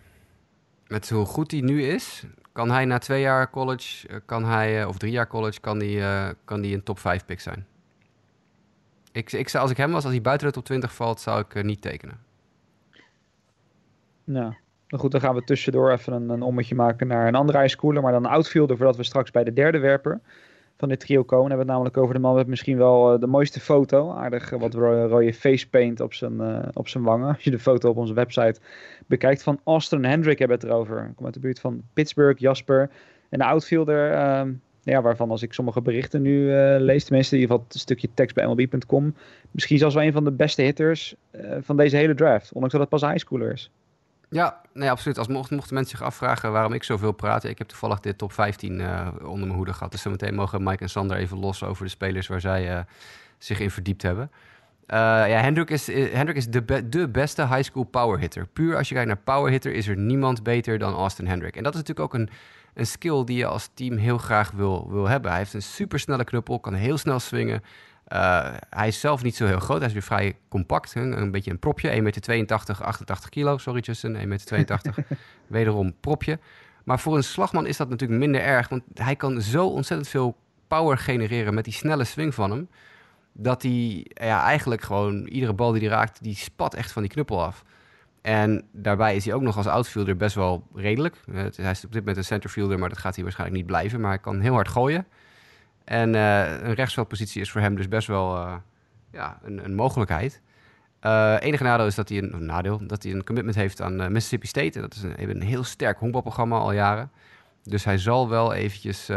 Met hoe goed hij nu is, kan hij na twee jaar college, kan hij, of drie jaar college, kan hij, kan hij een top 5 pick zijn. Ik, ik als ik hem was, als hij buiten de top 20 valt, zou ik niet tekenen. Nou, goed, dan gaan we tussendoor even een, een ommetje maken naar een andere highschooler, maar dan een outfielder, voordat we straks bij de derde werper van dit trio komen. Hebben het namelijk over de man met misschien wel uh, de mooiste foto. Aardig uh, wat rode face paint op zijn, uh, op zijn wangen. Als je de foto op onze website bekijkt van Austin Hendrick hebben we het erover. Komt uit de buurt van Pittsburgh, Jasper. En de outfielder, ehm, ja, waarvan als ik sommige berichten nu lees, tenminste in ieder geval het stukje tekst bij MLB.com, misschien zelfs wel een van de beste hitters van deze hele draft, ondanks dat het pas highschooler is. Ja, nee, absoluut. Als mochten, mensen zich afvragen waarom ik zoveel praat, ik heb toevallig dit top 15 uh, onder mijn hoede gehad, dus zometeen mogen Mike en Sander even los over de spelers waar zij zich in verdiept hebben. ja, Hendrik is, Hendrik is de, de beste high school power hitter. Puur als je kijkt naar power hitter is er niemand beter dan Austin Hendrick. En dat is natuurlijk ook een een skill die je als team heel graag wil, wil hebben. Hij heeft een supersnelle knuppel, kan heel snel swingen. Uh, hij is zelf niet zo heel groot. Hij is weer vrij compact. Hè? Een beetje een propje. 1,82 meter, 88 kilo. Sorry Justin, 1,82 meter. Wederom propje. Maar voor een slagman is dat natuurlijk minder erg. Want hij kan zo ontzettend veel power genereren met die snelle swing van hem. Dat hij ja, eigenlijk gewoon iedere bal die hij raakt, die spat echt van die knuppel af. En daarbij is hij ook nog als outfielder best wel redelijk. Hij is op dit moment een centerfielder, maar dat gaat hij waarschijnlijk niet blijven. Maar hij kan heel hard gooien. En uh, een rechtsveldpositie is voor hem dus best wel uh, ja, een, een mogelijkheid. Uh, enige nadeel is dat hij een, nadeel, dat hij een commitment heeft aan Mississippi State. Dat is een, een heel sterk honkbalprogramma al jaren. Dus hij zal wel eventjes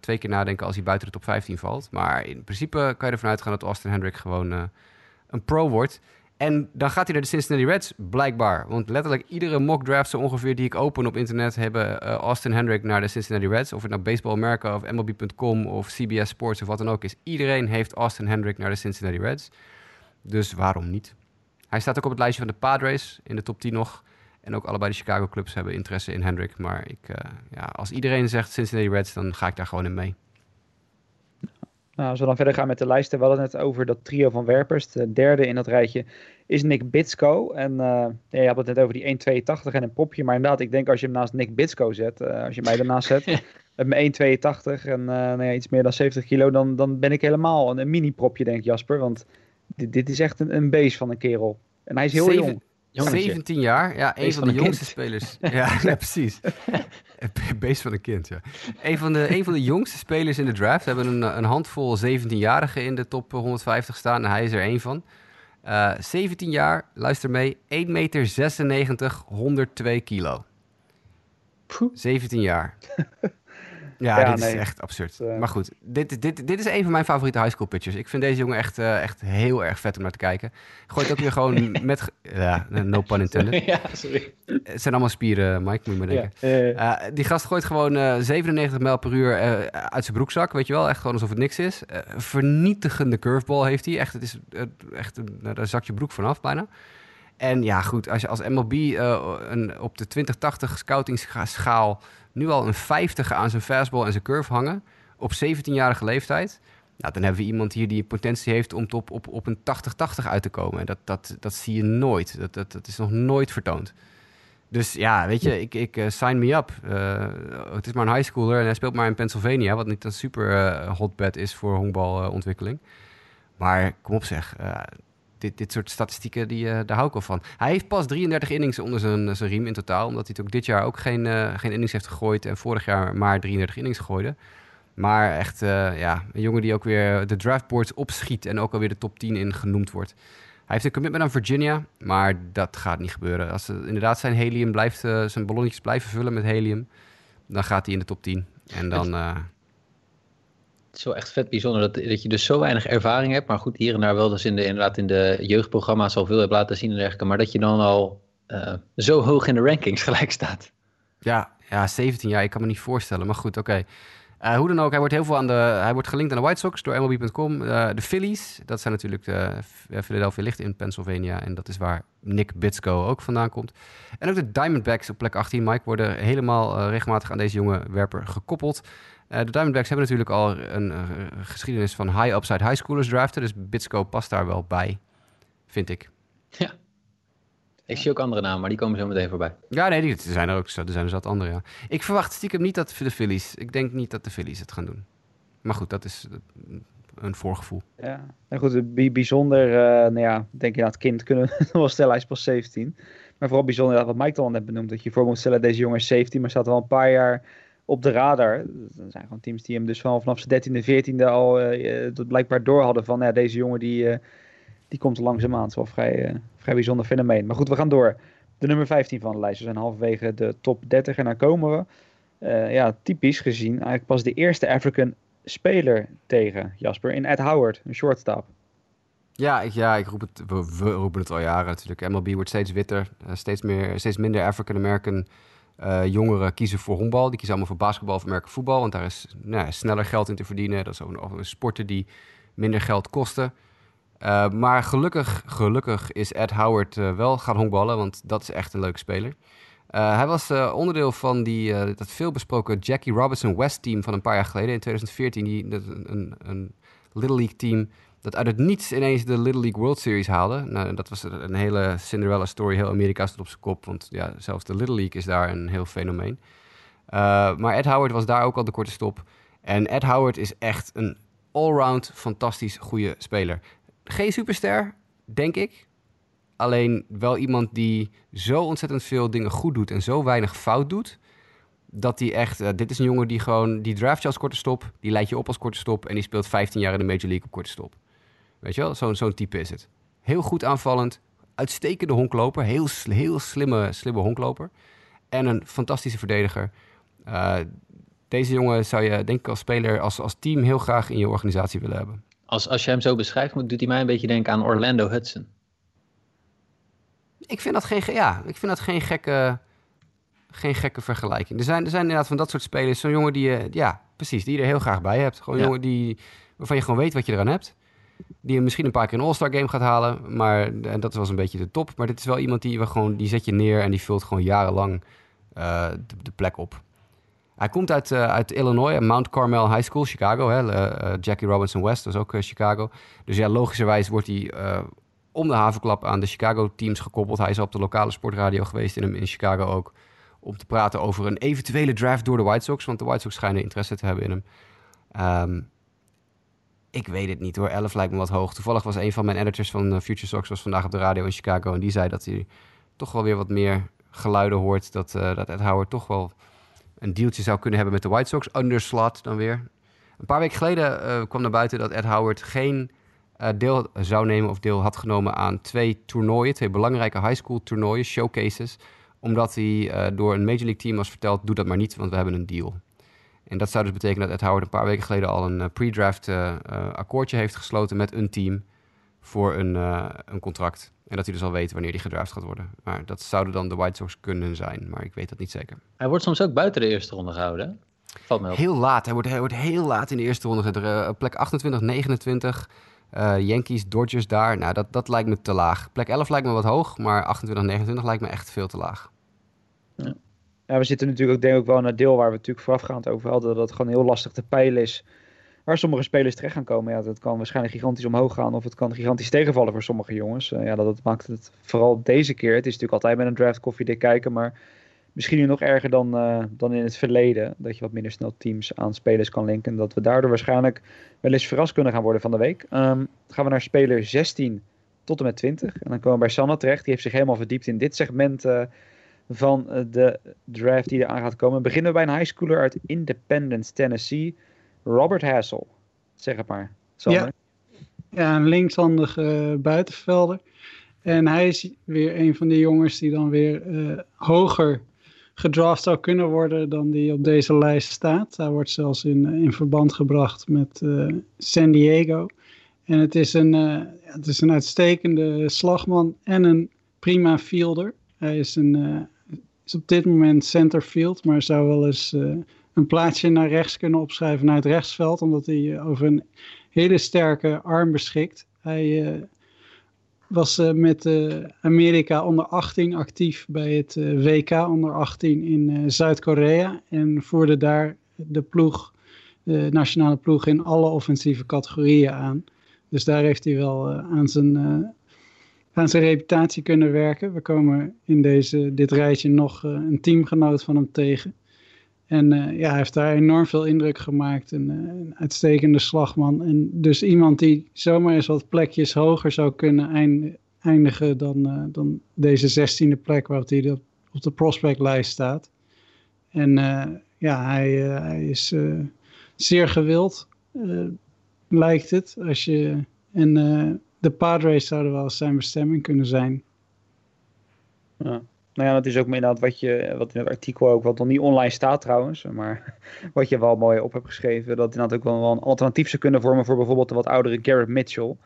twee keer nadenken als hij buiten de top 15 valt. Maar in principe kan je ervan uitgaan dat Austin Hendrick gewoon een pro wordt. En dan gaat hij naar de Cincinnati Reds, blijkbaar. Want letterlijk iedere mock draft zo ongeveer die ik open op internet... hebben uh, Austin Hendrick naar de Cincinnati Reds. Of het nou Baseball America of MLB.com of CBS Sports of wat dan ook is. Iedereen heeft Austin Hendrick naar de Cincinnati Reds. Dus waarom niet? Hij staat ook op het lijstje van de Padres in de top 10 nog. En ook allebei de Chicago clubs hebben interesse in Hendrick. Maar ik, eh, ja, als iedereen zegt Cincinnati Reds, dan ga ik daar gewoon in mee. Nou, als we dan verder gaan met de lijsten, we hadden het over dat trio van werpers. De derde in dat rijtje is Nick Bitsko. En uh, ja, je had het net over die 1,82 en een popje. Maar inderdaad, ik denk als je hem naast Nick Bitsko zet, uh, als je mij daarnaast zet, met mijn 1,82 en uh, nou ja, iets meer dan 70 kilo, dan, dan ben ik helemaal een, een mini-propje, denk Jasper. Want dit, dit is echt een, een beest van een kerel. En hij is heel Zeven- jong. Jongetje. 17 jaar, ja, een van van de jongste kind. spelers. Ja, ja precies. Beest van een kind, ja. Een van de, een van de jongste spelers in de draft. We hebben een, een handvol 17-jarigen in de top 150 staan en hij is er één van. Eh 17 jaar, luister mee, 1 meter 96, 102 kilo. Poeh. 17 jaar. Ja, Ja, dit is echt absurd. Eh. Maar goed, dit, dit, dit is een van mijn favoriete high school pitchers. Ik vind deze jongen echt, eh, echt heel erg vet om naar te kijken. Gooit ook weer gewoon met... Ja, no pun intended. ja, sorry. Het zijn allemaal spieren, Mike, moet je maar denken. Eh, die gast gooit gewoon eh, 97 mijl per uur uit zijn broekzak, weet je wel. Echt gewoon alsof het niks is. Vernietigende curveball heeft hij. Echt, het is echt, een- nou, daar zak je broek vanaf bijna. En ja, goed, als je als MLB eh, een, op de 2080 scoutingsschaal nu al een 50 aan zijn fastball en zijn curve hangen, op 17-jarige leeftijd, nou, dan hebben we iemand hier die potentie heeft om op, op, op een 80-80 uit te komen. En dat, dat, dat zie je nooit. Dat, dat, dat is nog nooit vertoond. Dus ja, weet je, ik, ik eh, sign me up. Eh, het is maar een high schooler en hij speelt maar in Pennsylvania, wat niet een super hotbed is voor honkbalontwikkeling. maar kom op zeg, dit, dit soort statistieken, die, eh, daar hou ik wel van. Hij heeft pas 33 innings onder zijn, zijn riem in totaal, omdat hij het ook dit jaar ook geen, eh, geen innings heeft gegooid en vorig jaar maar 33 innings gooide. Maar echt, eh, ja, een jongen die ook weer de draftboards opschiet en ook alweer de top 10 in genoemd wordt. Hij heeft een commitment aan Virginia, maar dat gaat niet gebeuren. Als ze inderdaad zijn helium blijft, eh, zijn ballonnetjes blijven vullen met helium, dan gaat hij in de top 10. En dan, eh, Het is wel echt vet bijzonder dat, dat je dus zo weinig ervaring hebt. Maar goed, hier en daar wel dus in de, inderdaad in de jeugdprogramma's al veel hebt laten zien en dergelijke. Maar dat je dan al eh, zo hoog in de rankings gelijk staat. ja, ja, 17 jaar, ik kan me niet voorstellen. Maar goed, oké. Eh, hoe dan ook, hij wordt heel veel aan de, hij wordt gelinkt aan de White Sox door MLB.com. Eh, de Phillies, dat zijn natuurlijk de Philadelphia ligt in Pennsylvania en dat is waar Nick Bitsko ook vandaan komt. En ook de Diamondbacks op plek 18, Mike, worden helemaal regelmatig aan deze jonge werper gekoppeld. Eh, de Diamondbacks hebben natuurlijk al een eh, geschiedenis van high upside high schoolers draften, dus Bitsko past daar wel bij, vind ik. Ik zie ook andere namen, maar die komen zo meteen voorbij. Ja, nee, die, er zijn er ook er zijn er zat andere, ja. Ik verwacht stiekem niet dat de Phillies... Ik denk niet dat de Phillies het gaan doen. Maar goed, dat is eh, een voorgevoel. Ja, en goed, bij- bijzonder, eh, nou ja, denk je aan het kind kunnen we wel stellen, hij is pas 17. Maar vooral bijzonder, dat wat Mike al net benoemd, dat je voor moet stellen, deze jongen is 17, maar staat al een paar jaar op de radar. Er zijn gewoon teams die hem dus vanaf, zijn 13e, 14e al dat blijkbaar door hadden van, ja, deze jongen die, eh, die komt langzaamaan. Het is wel vrij, vrij bijzonder fenomeen. Maar goed, we gaan door. De nummer 15 van de lijst. We zijn halverwege de top 30 en dan komen we, ja, typisch gezien, eigenlijk pas de eerste African speler tegen, Jasper, in Ed Howard, een shortstop. Ja, ik, ja, ik roep het, we, we roepen het al jaren natuurlijk. MLB wordt steeds witter. steeds, meer, steeds minder African-American eh, jongeren kiezen voor honkbal. Die kiezen allemaal voor basketbal of American voetbal. Want daar is nou, sneller geld in te verdienen. Dat een sporten die minder geld kosten. Eh, maar gelukkig, gelukkig is Ed Howard eh, wel gaan honkballen. Want dat is echt een leuke speler. Hij was onderdeel van die, dat veelbesproken Jackie Robinson West team van een paar jaar geleden. In 2014, die, een, een, een Little League team dat uit het niets ineens de Little League World Series haalde. Nou, dat was een hele Cinderella story. Heel Amerika stond op zijn kop, want ja, zelfs de Little League is daar een heel fenomeen. Uh, maar Ed Howard was daar ook al de korte stop. En Ed Howard is echt een allround fantastisch goede speler. Geen superster, denk ik. Alleen wel iemand die zo ontzettend veel dingen goed doet en zo weinig fout doet. Dat hij echt, uh, dit is een jongen die gewoon, die draft je als korte stop, die leidt je op als korte stop en die speelt 15 jaar in de Major League op korte stop. Weet je wel, zo'n zo'n type is het. Heel goed aanvallend, uitstekende honkloper, heel, heel slimme, slimme honkloper. En een fantastische verdediger. Uh, deze jongen zou je, denk ik, als speler, als, als team heel graag in je organisatie willen hebben. Als, als je hem zo beschrijft, doet hij mij een beetje denken aan Orlando Hudson. Ik vind dat geen, ja, ik vind dat geen gekke, geen gekke vergelijking. Er zijn, er zijn inderdaad van dat soort spelers, zo'n jongen die je, ja, precies, die je er heel graag bij hebt. Gewoon ja. jongen die, waarvan je gewoon weet wat je eraan hebt. Die misschien een paar keer een All-Star game gaat halen. Maar en dat was een beetje de top. Maar dit is wel iemand die we gewoon, die zet je neer en die vult gewoon jarenlang uh, de, plek op. Hij komt uit, uh, uit Illinois, Mount Carmel High School, Chicago. Hè? Uh, Jackie Robinson West was ook Chicago. Dus ja, logischerwijs wordt hij om de havenklap aan de Chicago teams gekoppeld. Hij is op de lokale sportradio geweest in, in Chicago ook. Om te praten over een eventuele draft door de White Sox. Want de White Sox schijnen interesse te hebben in hem. Um, ik weet het niet hoor. 11 lijkt me wat hoog. Toevallig was een van mijn editors van uh, Future Sox was vandaag op de radio in Chicago. En die zei dat hij toch wel weer wat meer geluiden hoort. Dat, uh, dat Ed Howard toch wel een dealtje zou kunnen hebben met de White Sox. Underslot dan weer. Een paar weken geleden uh, kwam naar buiten dat Ed Howard geen deel zou nemen of deel had genomen aan twee toernooien. Twee belangrijke high school toernooien, showcases. Omdat hij door een Major League team was verteld, doe dat maar niet, want we hebben een deal. En dat zou dus betekenen dat Ed Howard een paar weken geleden al een uh, pre-draft uh, akkoordje heeft gesloten met een team voor een, een contract. En dat hij dus al weet wanneer hij gedraft gaat worden. Maar dat zouden dan de White Sox kunnen zijn, maar ik weet dat niet zeker. Hij wordt soms ook buiten de eerste ronde gehouden. Valt me op. Heel laat. Hij wordt, hij wordt heel laat in de eerste ronde. Uh, plek 28, 29. Uh, Yankees, Dodgers daar. Nou, dat, dat lijkt me te laag. Plek 11 lijkt me wat hoog, maar 28, 29 lijkt me echt veel te laag. Ja. We zitten natuurlijk ook, denk ik wel het deel waar we natuurlijk voorafgaand over hadden. Dat het gewoon heel lastig te peilen is waar sommige spelers terecht gaan komen. Ja, dat kan waarschijnlijk gigantisch omhoog gaan of het kan gigantisch tegenvallen voor sommige jongens. Uh, ja, dat, dat, maakt het vooral deze keer. Het is natuurlijk altijd met een draft koffiedik kijken, maar misschien nu nog erger dan, uh, dan in het verleden. Dat je wat minder snel teams aan spelers kan linken. En dat we daardoor waarschijnlijk wel eens verrast kunnen gaan worden van de week. Um, gaan we naar speler 16 tot en met 20. En dan komen we bij Sanne terecht. Die heeft zich helemaal verdiept in dit segment... Uh, van eh, de draft die eraan gaat komen. Beginnen we bij een high schooler uit Independence, Tennessee. Robert Hassel. Zeg het maar. Ja. ja, een linkshandige buitenvelder. En hij is weer een van die jongens die dan weer uh, hoger gedraft zou kunnen worden dan die op deze lijst staat. Hij wordt zelfs in, in verband gebracht met San Diego. En het is, een, het is een uitstekende slagman en een prima fielder. Hij is een, is op dit moment centerfield, maar zou wel eens uh, een plaatsje naar rechts kunnen opschrijven naar het rechtsveld, omdat hij uh, over een hele sterke arm beschikt. Hij uh, was met Amerika onder 18 actief bij het WK onder 18 in Zuid-Korea en voerde daar de ploeg, de nationale ploeg in alle offensieve categorieën aan. Dus daar heeft hij wel aan zijn aan zijn reputatie kunnen werken. We komen in deze, dit rijtje nog uh, een teamgenoot van hem tegen. En uh, ja, hij heeft daar enorm veel indruk gemaakt. Een, uh, een, uitstekende slagman. En dus iemand die zomaar eens wat plekjes hoger zou kunnen eindigen dan, dan deze zestiende plek waarop hij op de prospectlijst staat. En ja, hij, hij is zeer gewild, lijkt het. Als je, en de Padres zouden wel zijn bestemming kunnen zijn. Ja. Nou ja, dat is ook inderdaad wat, je, wat in het artikel ook, wat nog niet online staat trouwens, maar wat je wel mooi op hebt geschreven, dat inderdaad ook wel, een alternatief zou kunnen vormen voor bijvoorbeeld de wat oudere Garrett Mitchell.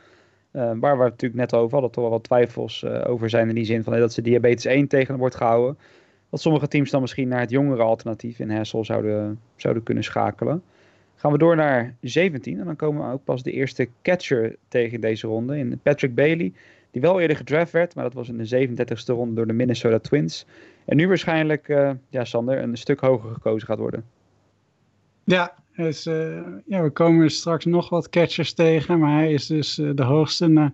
Uh, waar we natuurlijk net over hadden, toch wel wat twijfels uh, over zijn in die zin van hey, dat ze diabetes 1 tegen wordt gehouden. Dat sommige teams dan misschien naar het jongere alternatief in Hassel zouden, zouden kunnen schakelen. Gaan we door naar 17 en dan komen we ook pas de eerste catcher tegen deze ronde in Patrick Bailey. Die wel eerder gedraft werd, maar dat was in de 37e ronde door de Minnesota Twins. En nu waarschijnlijk, uh, ja Sander, een stuk hoger gekozen gaat worden. Ja, uh, ja, we komen straks nog wat catchers tegen, maar hij is dus uh, de hoogste.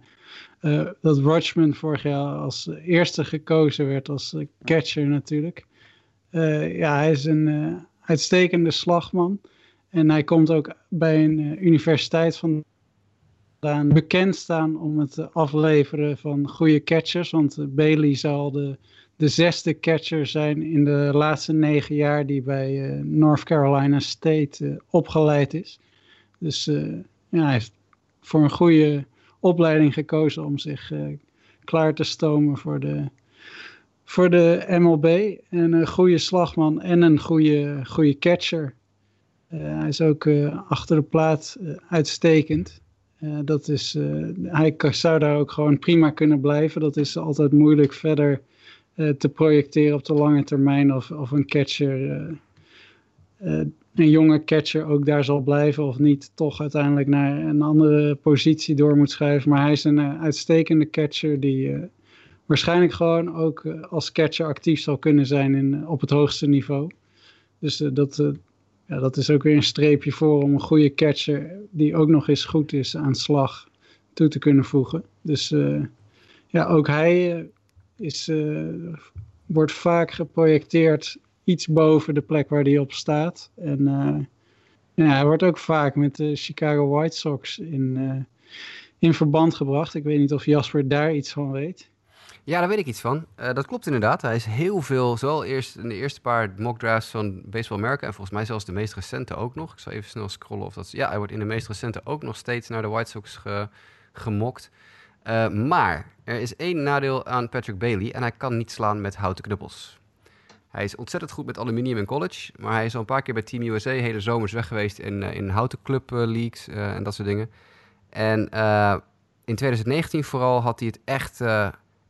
Dat Rochman vorig jaar als eerste gekozen werd als catcher natuurlijk. ja, hij is een uitstekende slagman. En hij komt ook bij een uh, universiteit vandaan bekend staan om het afleveren van goede catchers. Want uh, Bailey zal de, de zesde catcher zijn in de laatste negen jaar die bij uh, North Carolina State opgeleid is. Dus ja, hij heeft voor een goede opleiding gekozen om zich klaar te stomen voor de, voor de MLB. En een goede slagman en een goede, goede catcher. Uh, hij is ook uh, achter de plaat uh, uitstekend. dat is, hij zou daar ook gewoon prima kunnen blijven. Dat is altijd moeilijk verder te projecteren op de lange termijn of, of een catcher een jonge catcher ook daar zal blijven of niet toch uiteindelijk naar een andere positie door moet schuiven. Maar hij is een uitstekende catcher die waarschijnlijk gewoon ook als catcher actief zal kunnen zijn in, op het hoogste niveau. Dus dat, ja, dat is ook weer een streepje voor om een goede catcher die ook nog eens goed is aan slag toe te kunnen voegen. Dus ja, ook hij is, wordt vaak geprojecteerd iets boven de plek waar hij op staat. En ja, hij wordt ook vaak met de Chicago White Sox in, in verband gebracht. Ik weet niet of Jasper daar iets van weet. Ja, daar weet ik iets van. Uh, dat klopt inderdaad. Hij is heel veel, zowel eerst in de eerste paar mock drafts van Baseball America en volgens mij zelfs de meest recente ook nog. Ik zal even snel scrollen of dat... Ja, hij wordt in de meest recente ook nog steeds naar de White Sox ge, gemokt. Uh, maar er is één nadeel aan Patrick Bailey en hij kan niet slaan met houten knuppels. Hij is ontzettend goed met aluminium in college, maar hij is al een paar keer bij Team USA hele zomers weg geweest in, uh, in houten club leagues en dat soort dingen. En in 2019 vooral had hij het echt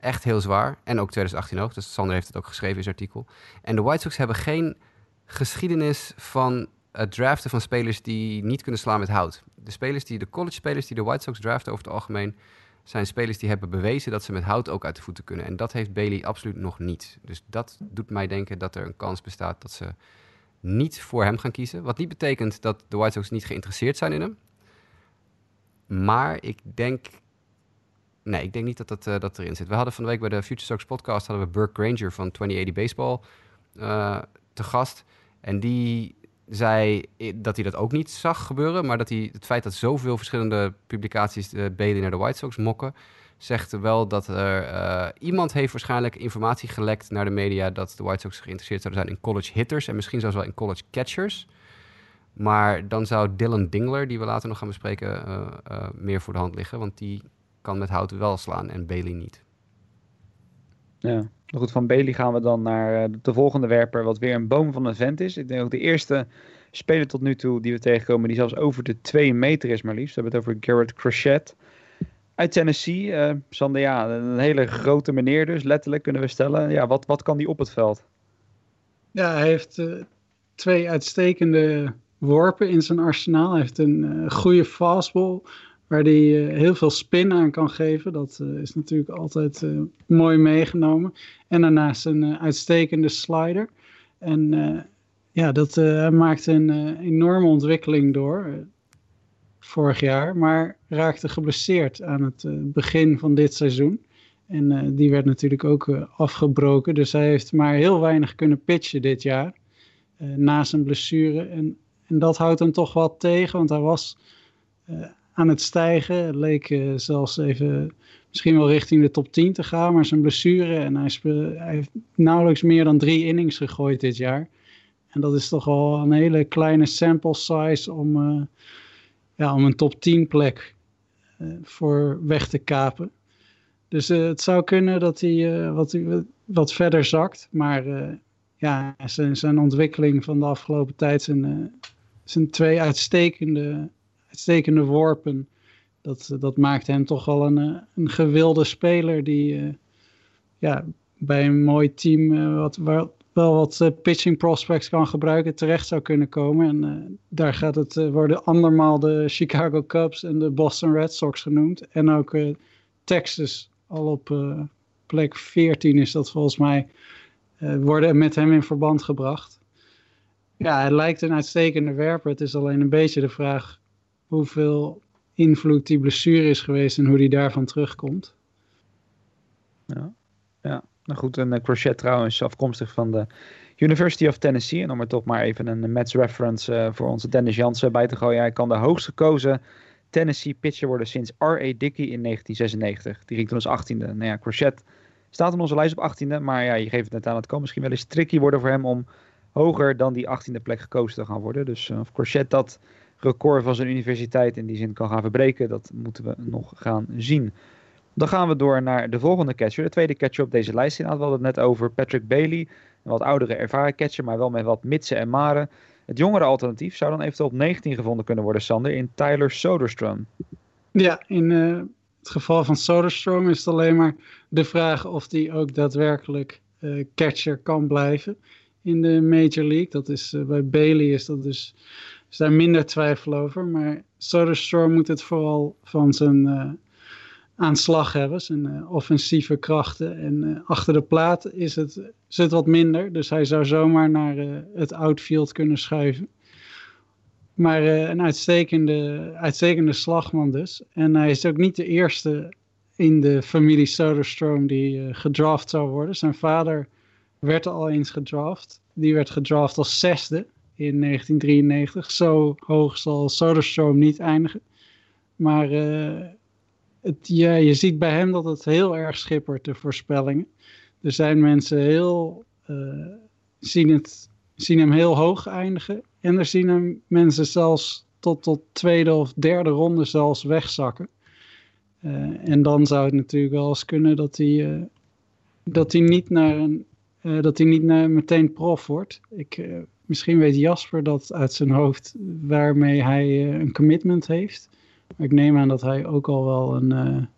echt heel zwaar. En ook 2018 ook. Dus Sander heeft het ook geschreven in zijn artikel. En de White Sox hebben geen geschiedenis van het draften van spelers die niet kunnen slaan met hout. De spelers die, de college spelers die de White Sox draften over het algemeen, zijn spelers die hebben bewezen dat ze met hout ook uit de voeten kunnen. En dat heeft Bailey absoluut nog niet. Dus dat doet mij denken dat er een kans bestaat dat ze niet voor hem gaan kiezen. Wat niet betekent dat de White Sox niet geïnteresseerd zijn in hem. Maar ik denk Nee, ik denk niet dat dat, uh, dat erin zit. We hadden van de week bij de Future Stocks podcast hadden we Burke Granger van 2080 Baseball uh, te gast. En die zei dat hij dat ook niet zag gebeuren, maar dat hij het feit dat zoveel verschillende publicaties de Bailey naar de White Sox mokken, zegt wel dat er iemand heeft waarschijnlijk informatie gelekt naar de media dat de White Sox geïnteresseerd zouden zijn in college hitters en misschien zelfs wel in college catchers. Maar dan zou Dylan Dingler, die we later nog gaan bespreken, meer voor de hand liggen, want die kan met hout wel slaan en Bailey niet. Ja, goed, van Bailey gaan we dan naar eh, de volgende werper, wat weer een boom van een vent is. Ik denk ook de eerste speler tot nu toe die we tegenkomen, die zelfs over de 2 meter is maar liefst. We hebben het over Garrett Crochet uit Tennessee. Uh, Sander, ja, een hele grote meneer dus, letterlijk kunnen we stellen. Ja, wat, wat kan die op het veld? Ja, hij heeft uh, twee uitstekende worpen in zijn arsenaal. Hij heeft een uh, goede fastball, waar hij eh, heel veel spin aan kan geven. Dat eh, is natuurlijk altijd eh, mooi meegenomen. En daarnaast een uitstekende slider. En ja, dat maakte een enorme ontwikkeling door vorig jaar, maar raakte geblesseerd aan het begin van dit seizoen. En die werd natuurlijk ook afgebroken. Dus hij heeft maar heel weinig kunnen pitchen dit jaar. na zijn blessure. En, en dat houdt hem toch wat tegen. Want hij was aan het stijgen. Het leek uh, zelfs even misschien wel richting de top 10 te gaan, maar zijn blessure en hij, heeft nauwelijks meer dan drie innings gegooid dit jaar. En dat is toch wel een hele kleine sample size om, uh, ja, om een top 10 plek uh, voor weg te kapen. Dus het zou kunnen dat hij wat, wat verder zakt, maar ja, zijn, zijn ontwikkeling van de afgelopen tijd zijn, zijn twee uitstekende uitstekende worpen. Dat, dat maakt hem toch wel een, eh, een gewilde speler die uh, ja, bij een mooi team wat, wel wat pitching prospects kan gebruiken terecht zou kunnen komen. En daar gaat het worden andermaal de Chicago Cubs en de Boston Red Sox genoemd. En ook Texas al op plek 14 is dat volgens mij worden met hem in verband gebracht. Ja, hij lijkt een uitstekende werper. Het is alleen een beetje de vraag hoeveel invloed die blessure is geweest en hoe die daarvan terugkomt. Ja, ja. nou goed, een crochet trouwens afkomstig van de University of Tennessee. En om er toch maar even een Mets reference uh, voor onze Dennis Jansen bij te gooien. Hij kan de hoogst gekozen Tennessee pitcher worden sinds R.A. Dickey in 1996. Die ging toen als 18e. Nou ja, Crochet staat in onze lijst op 18e. Maar ja, je geeft het net aan, het kan misschien wel eens tricky worden voor hem om hoger dan die 18e plek gekozen te gaan worden. Dus uh, of Crochet dat record van zijn universiteit in die zin kan gaan verbreken. Dat moeten we nog gaan zien. Dan gaan we door naar de volgende catcher. De tweede catcher op deze lijst. We hadden het net over Patrick Bailey. Een wat oudere ervaren catcher, maar wel met wat mitsen en maren. Het jongere alternatief zou dan eventueel op 19 gevonden kunnen worden, Sander, in Tyler Soderstrom. Ja, in uh, het geval van Soderstrom is het alleen maar de vraag of hij ook daadwerkelijk uh, catcher kan blijven in de Major League. Dat is, uh, bij Bailey is dat dus, is daar minder twijfel over. Maar Soderstrom moet het vooral van zijn uh, aanslag hebben, zijn offensieve krachten. En achter de plaat is het, zit wat minder. Dus hij zou zomaar naar het outfield kunnen schuiven. Maar een uitstekende, uitstekende slagman dus. En hij is ook niet de eerste in de familie Soderstrom die gedraft zou worden. Zijn vader werd al eens gedraft. Die werd gedraft als zesde in 1993. Zo hoog zal Soderstrom niet eindigen. Maar uh, het, ja, je ziet bij hem dat het heel erg schippert, de voorspellingen. Er zijn mensen heel, uh, zien, het, zien hem heel hoog eindigen. En er zien hem mensen zelfs tot, tot tweede of derde ronde zelfs wegzakken. Uh, en dan zou het natuurlijk wel eens kunnen dat hij, dat hij niet naar een uh, dat hij niet naar, meteen prof wordt. Ik, misschien weet Jasper dat uit zijn hoofd waarmee hij een commitment heeft. Maar ik neem aan dat hij ook al wel een,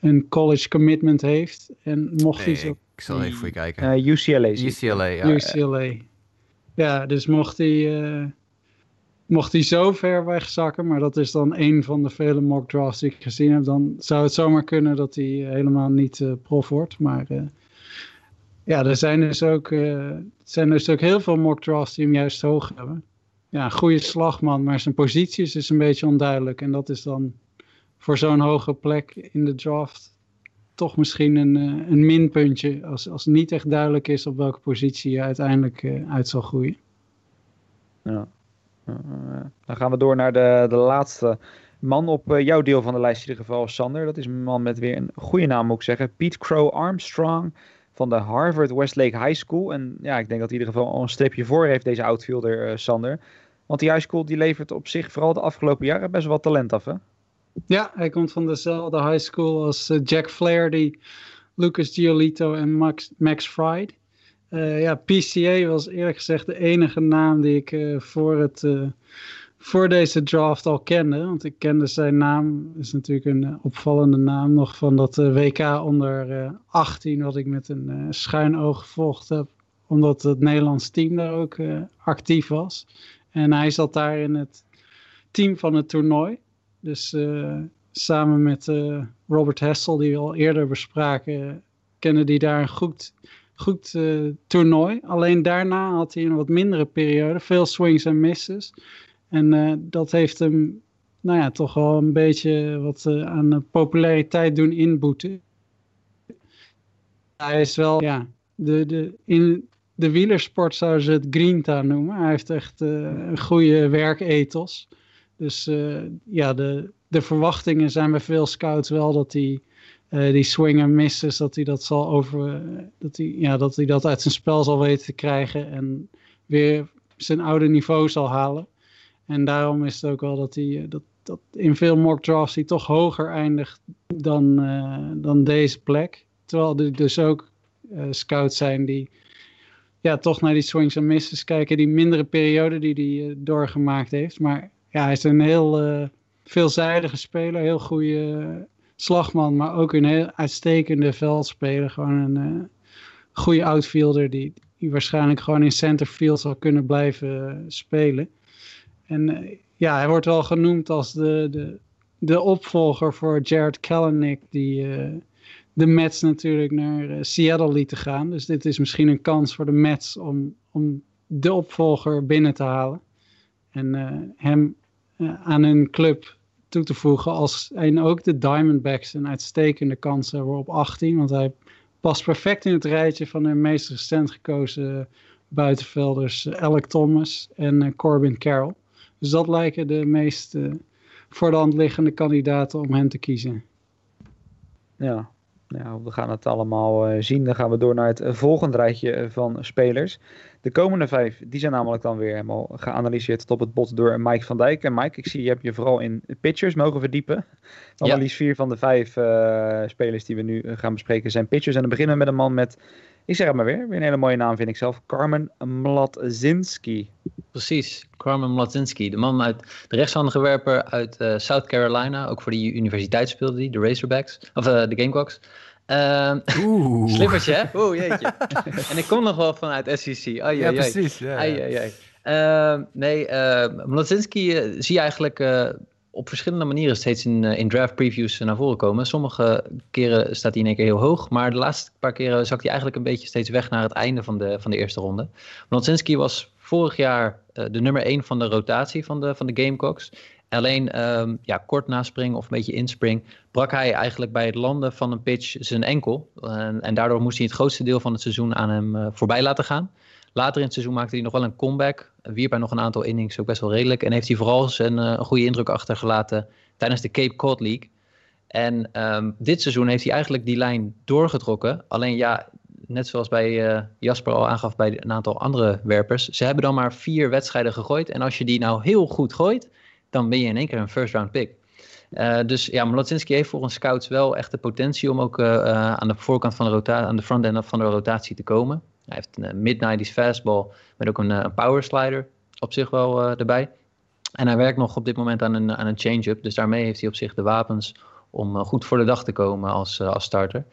een college commitment heeft. En mocht nee, hij zo... Ik zal even voor je kijken. UCLA. UCLA, ja. UCLA. Ja, dus mocht hij mocht hij zo ver wegzakken, maar dat is dan een van de vele mock drafts die ik gezien heb, dan zou het zomaar kunnen dat hij helemaal niet uh, prof wordt. Maar uh, ja, er zijn dus, ook, uh, zijn dus ook heel veel mock drafts die hem juist hoog hebben. Ja, goede slagman, maar zijn positie is dus een beetje onduidelijk. En dat is dan voor zo'n hoge plek in de draft toch misschien een, een minpuntje. Als, als niet echt duidelijk is op welke positie je uiteindelijk uit zal groeien. Ja. Dan gaan we door naar de, de laatste man op jouw deel van de lijst in ieder geval, Sander. Dat is een man met weer een goede naam, moet ik zeggen. Pete Crow Armstrong van de Harvard Westlake High School. En ja, ik denk dat hij in ieder geval al een streepje voor heeft, deze outfielder, uh, Sander. Want die high school die levert op zich vooral de afgelopen jaren best wel talent af, hè? Ja, hij komt van dezelfde high school als uh, Jack Flaherty, Lucas Giolito en Max, Max Fried. Uh, ja, PCA was eerlijk gezegd de enige naam die ik voor, het, voor deze draft al kende. Want ik kende zijn naam, is natuurlijk een opvallende naam nog van dat WK onder 18, wat ik met een schuin oog gevolgd heb. Omdat het Nederlands team daar ook actief was. En hij zat daar in het team van het toernooi. Dus samen met Robert Hessel, die we al eerder bespraken, kennen die daar een goed goed toernooi. Alleen daarna had hij een wat mindere periode. Veel swings en misses. En uh, dat heeft hem nou ja, toch wel een beetje wat uh, aan populariteit doen inboeten. Hij is wel, ja, de, de, in de wielersport zouden ze het Grinta noemen. Hij heeft echt een goede werkethos. Dus ja, de, de verwachtingen zijn bij veel scouts wel dat hij uh, die swing en misses, dat hij dat zal over, dat hij, ja, dat hij dat uit zijn spel zal weten te krijgen en weer zijn oude niveau zal halen. En daarom is het ook wel dat hij, dat, dat in veel mock drafts hij toch hoger eindigt dan, uh, dan deze plek. Terwijl er dus ook uh, scouts zijn die ja, toch naar die swings en misses kijken, die mindere periode die hij doorgemaakt heeft. Maar ja, hij is een heel veelzijdige speler, heel goede slagman, maar ook een heel uitstekende veldspeler. Gewoon een goede outfielder die, die waarschijnlijk gewoon in centerfield zal kunnen blijven spelen. En uh, ja, hij wordt wel genoemd als de, de, de opvolger voor Jared Kalanick, die de Mets natuurlijk naar Seattle lieten gaan. Dus dit is misschien een kans voor de Mets om, om de opvolger binnen te halen. En hem aan hun club toe te voegen. Als, en ook de Diamondbacks een uitstekende kans hebben op 18. Want hij past perfect in het rijtje van de meest recent gekozen buitenvelders. Alec Thomas en Corbin Carroll. Dus dat lijken de meest uh, voor de hand liggende kandidaten om hem te kiezen. Ja, nou, we gaan het allemaal uh, zien. Dan gaan we door naar het volgende rijtje van spelers. De komende vijf, die zijn namelijk dan weer helemaal geanalyseerd tot op het bot door Mike van Dijk. En Mike, ik zie je hebt je vooral in pitchers mogen verdiepen. Analyse ja. vier van de vijf uh, spelers die we nu gaan bespreken zijn pitchers. En dan beginnen we met een man met, ik zeg het maar weer, weer een hele mooie naam vind ik zelf. Carmen Mladzinski. Precies, Carmen Mladzinski. De man uit de rechtshandige werper uit uh, South Carolina. Ook voor de universiteit speelde hij, de Razorbacks, of uh, de Gamecocks. Ehm Oeh. slippertje, hè? Oeh, jeetje. en ik kom nog wel vanuit SEC. Ai, Ja, ai, ai. precies. Ja, Ai, ja. ai, ai. Ehm, nee, uh, Mlazinski eh, zie je eigenlijk eh, op verschillende manieren steeds in, eh, in draft previews naar voren komen. Sommige keren staat hij in één keer heel hoog, maar de laatste paar keren zakt hij eigenlijk een beetje steeds weg naar het einde van de, van de eerste ronde. Mlazinski was vorig jaar eh, de nummer 1 van de rotatie van de, van de Gamecocks. Alleen ehm, ja, kort na spring of een beetje inspring brak hij eigenlijk bij het landen van een pitch zijn enkel. En, en daardoor moest hij het grootste deel van het seizoen aan hem eh, voorbij laten gaan. Later in het seizoen maakte hij nog wel een comeback. Wierp hij nog een aantal innings, ook best wel redelijk. En heeft hij vooral zijn eh, een goede indruk achtergelaten tijdens de Cape Cod League. En ehm, dit seizoen heeft hij eigenlijk die lijn doorgetrokken. Alleen ja, net zoals bij eh, Jasper al aangaf bij een aantal andere werpers. Ze hebben dan maar vier wedstrijden gegooid. En als je die nou heel goed gooit, dan ben je in één keer een first round pick. Uh, dus ja, Mlazinski heeft volgens scouts wel echt de potentie om ook aan de voorkant van de rotatie, aan de front end van de rotatie te komen. Hij heeft een mid-90s fastball met ook een, een power slider op zich wel erbij. En hij werkt nog op dit moment aan een, aan een change-up. Dus daarmee heeft hij op zich de wapens om goed voor de dag te komen als, als starter.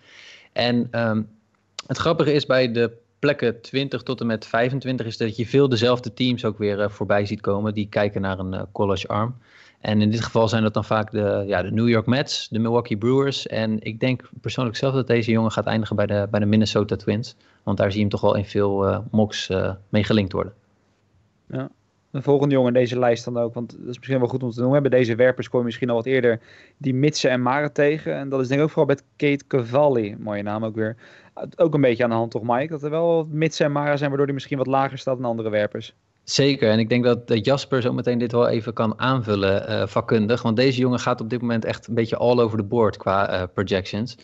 En um, het grappige is bij de plekken 20 tot en met 25 is dat je veel dezelfde teams ook weer voorbij ziet komen. Die kijken naar een college arm. En in dit geval zijn dat dan vaak de, ja, de New York Mets, de Milwaukee Brewers. En ik denk persoonlijk zelf dat deze jongen gaat eindigen bij de, bij de Minnesota Twins. Want daar zie je hem toch wel in veel uh, mocks uh, mee gelinkt worden. Ja. De volgende jongen in deze lijst dan ook, want dat is misschien wel goed om te noemen. Bij deze werpers kom je misschien al wat eerder die Mitsen en Maren tegen. En dat is denk ik ook vooral met Kate Cavalli, mooie naam ook weer. Ook een beetje aan de hand toch Mike, dat er wel Mitsen en Maren zijn waardoor hij misschien wat lager staat dan andere werpers. Zeker, en ik denk dat, dat Jasper zo meteen dit wel even kan aanvullen uh, vakkundig. Want deze jongen gaat op dit moment echt een beetje all over the board qua uh, projections.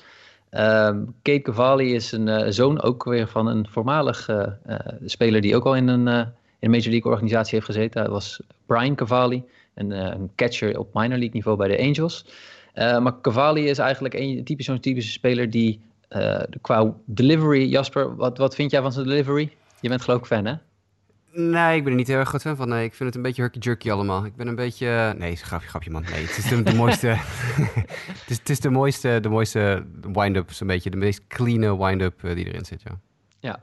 Um, Kate Cavalli is een uh, zoon ook weer van een voormalig speler die ook al in een, in Major League organisatie heeft gezeten. Dat was Brian Cavalli, een, een, catcher op minor league niveau bij de Angels. maar Cavalli is eigenlijk een typisch zo'n typische speler die qua delivery... Jasper, wat, wat vind jij van zijn delivery? Je bent geloof ik fan, hè? Nee, ik ben er niet heel erg goed fan van. Nee, ik vind het een beetje herky-jerky allemaal. Ik ben een beetje... Nee, grapje, grapje man. Nee, het is de, de mooiste... het, is, het is de mooiste, de mooiste wind-up, zo'n beetje. De meest clean wind-up uh, die erin zit, ja. Ja.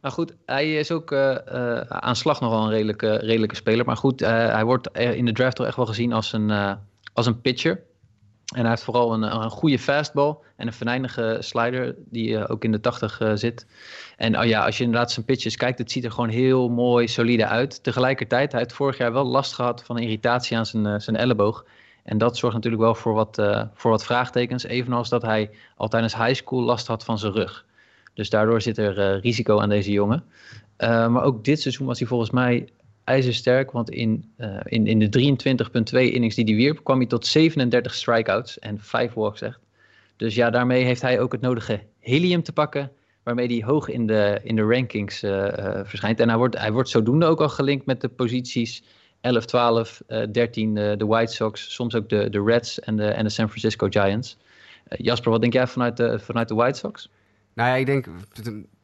Nou goed, hij is ook uh, uh, aan slag nogal een redelijke, redelijke speler. Maar goed, hij wordt in de draft toch echt wel gezien als een, als een pitcher. En hij heeft vooral een, een goede fastball en een venijnige slider die uh, ook in de 80 uh, zit. En oh ja, als je inderdaad zijn pitches kijkt, het ziet er gewoon heel mooi solide uit. Tegelijkertijd, hij heeft vorig jaar wel last gehad van irritatie aan zijn, uh, zijn elleboog. En dat zorgt natuurlijk wel voor wat, voor wat vraagtekens. Evenals dat hij al tijdens high school last had van zijn rug. Dus daardoor zit er risico aan deze jongen. maar ook dit seizoen was hij volgens mij ijzersterk. Want in, uh, in, in de 23,2 innings die hij wierp, kwam hij tot 37 strikeouts en 5 walks echt. Dus ja, daarmee heeft hij ook het nodige helium te pakken, waarmee hij hoog in de, in de rankings uh, uh, verschijnt. En hij wordt, hij wordt zodoende ook al gelinkt met de posities 11, 12, 13, de White Sox, soms ook de, de Reds en de, en de San Francisco Giants. Jasper, wat denk jij vanuit de, vanuit de White Sox? Nou ja, ik denk,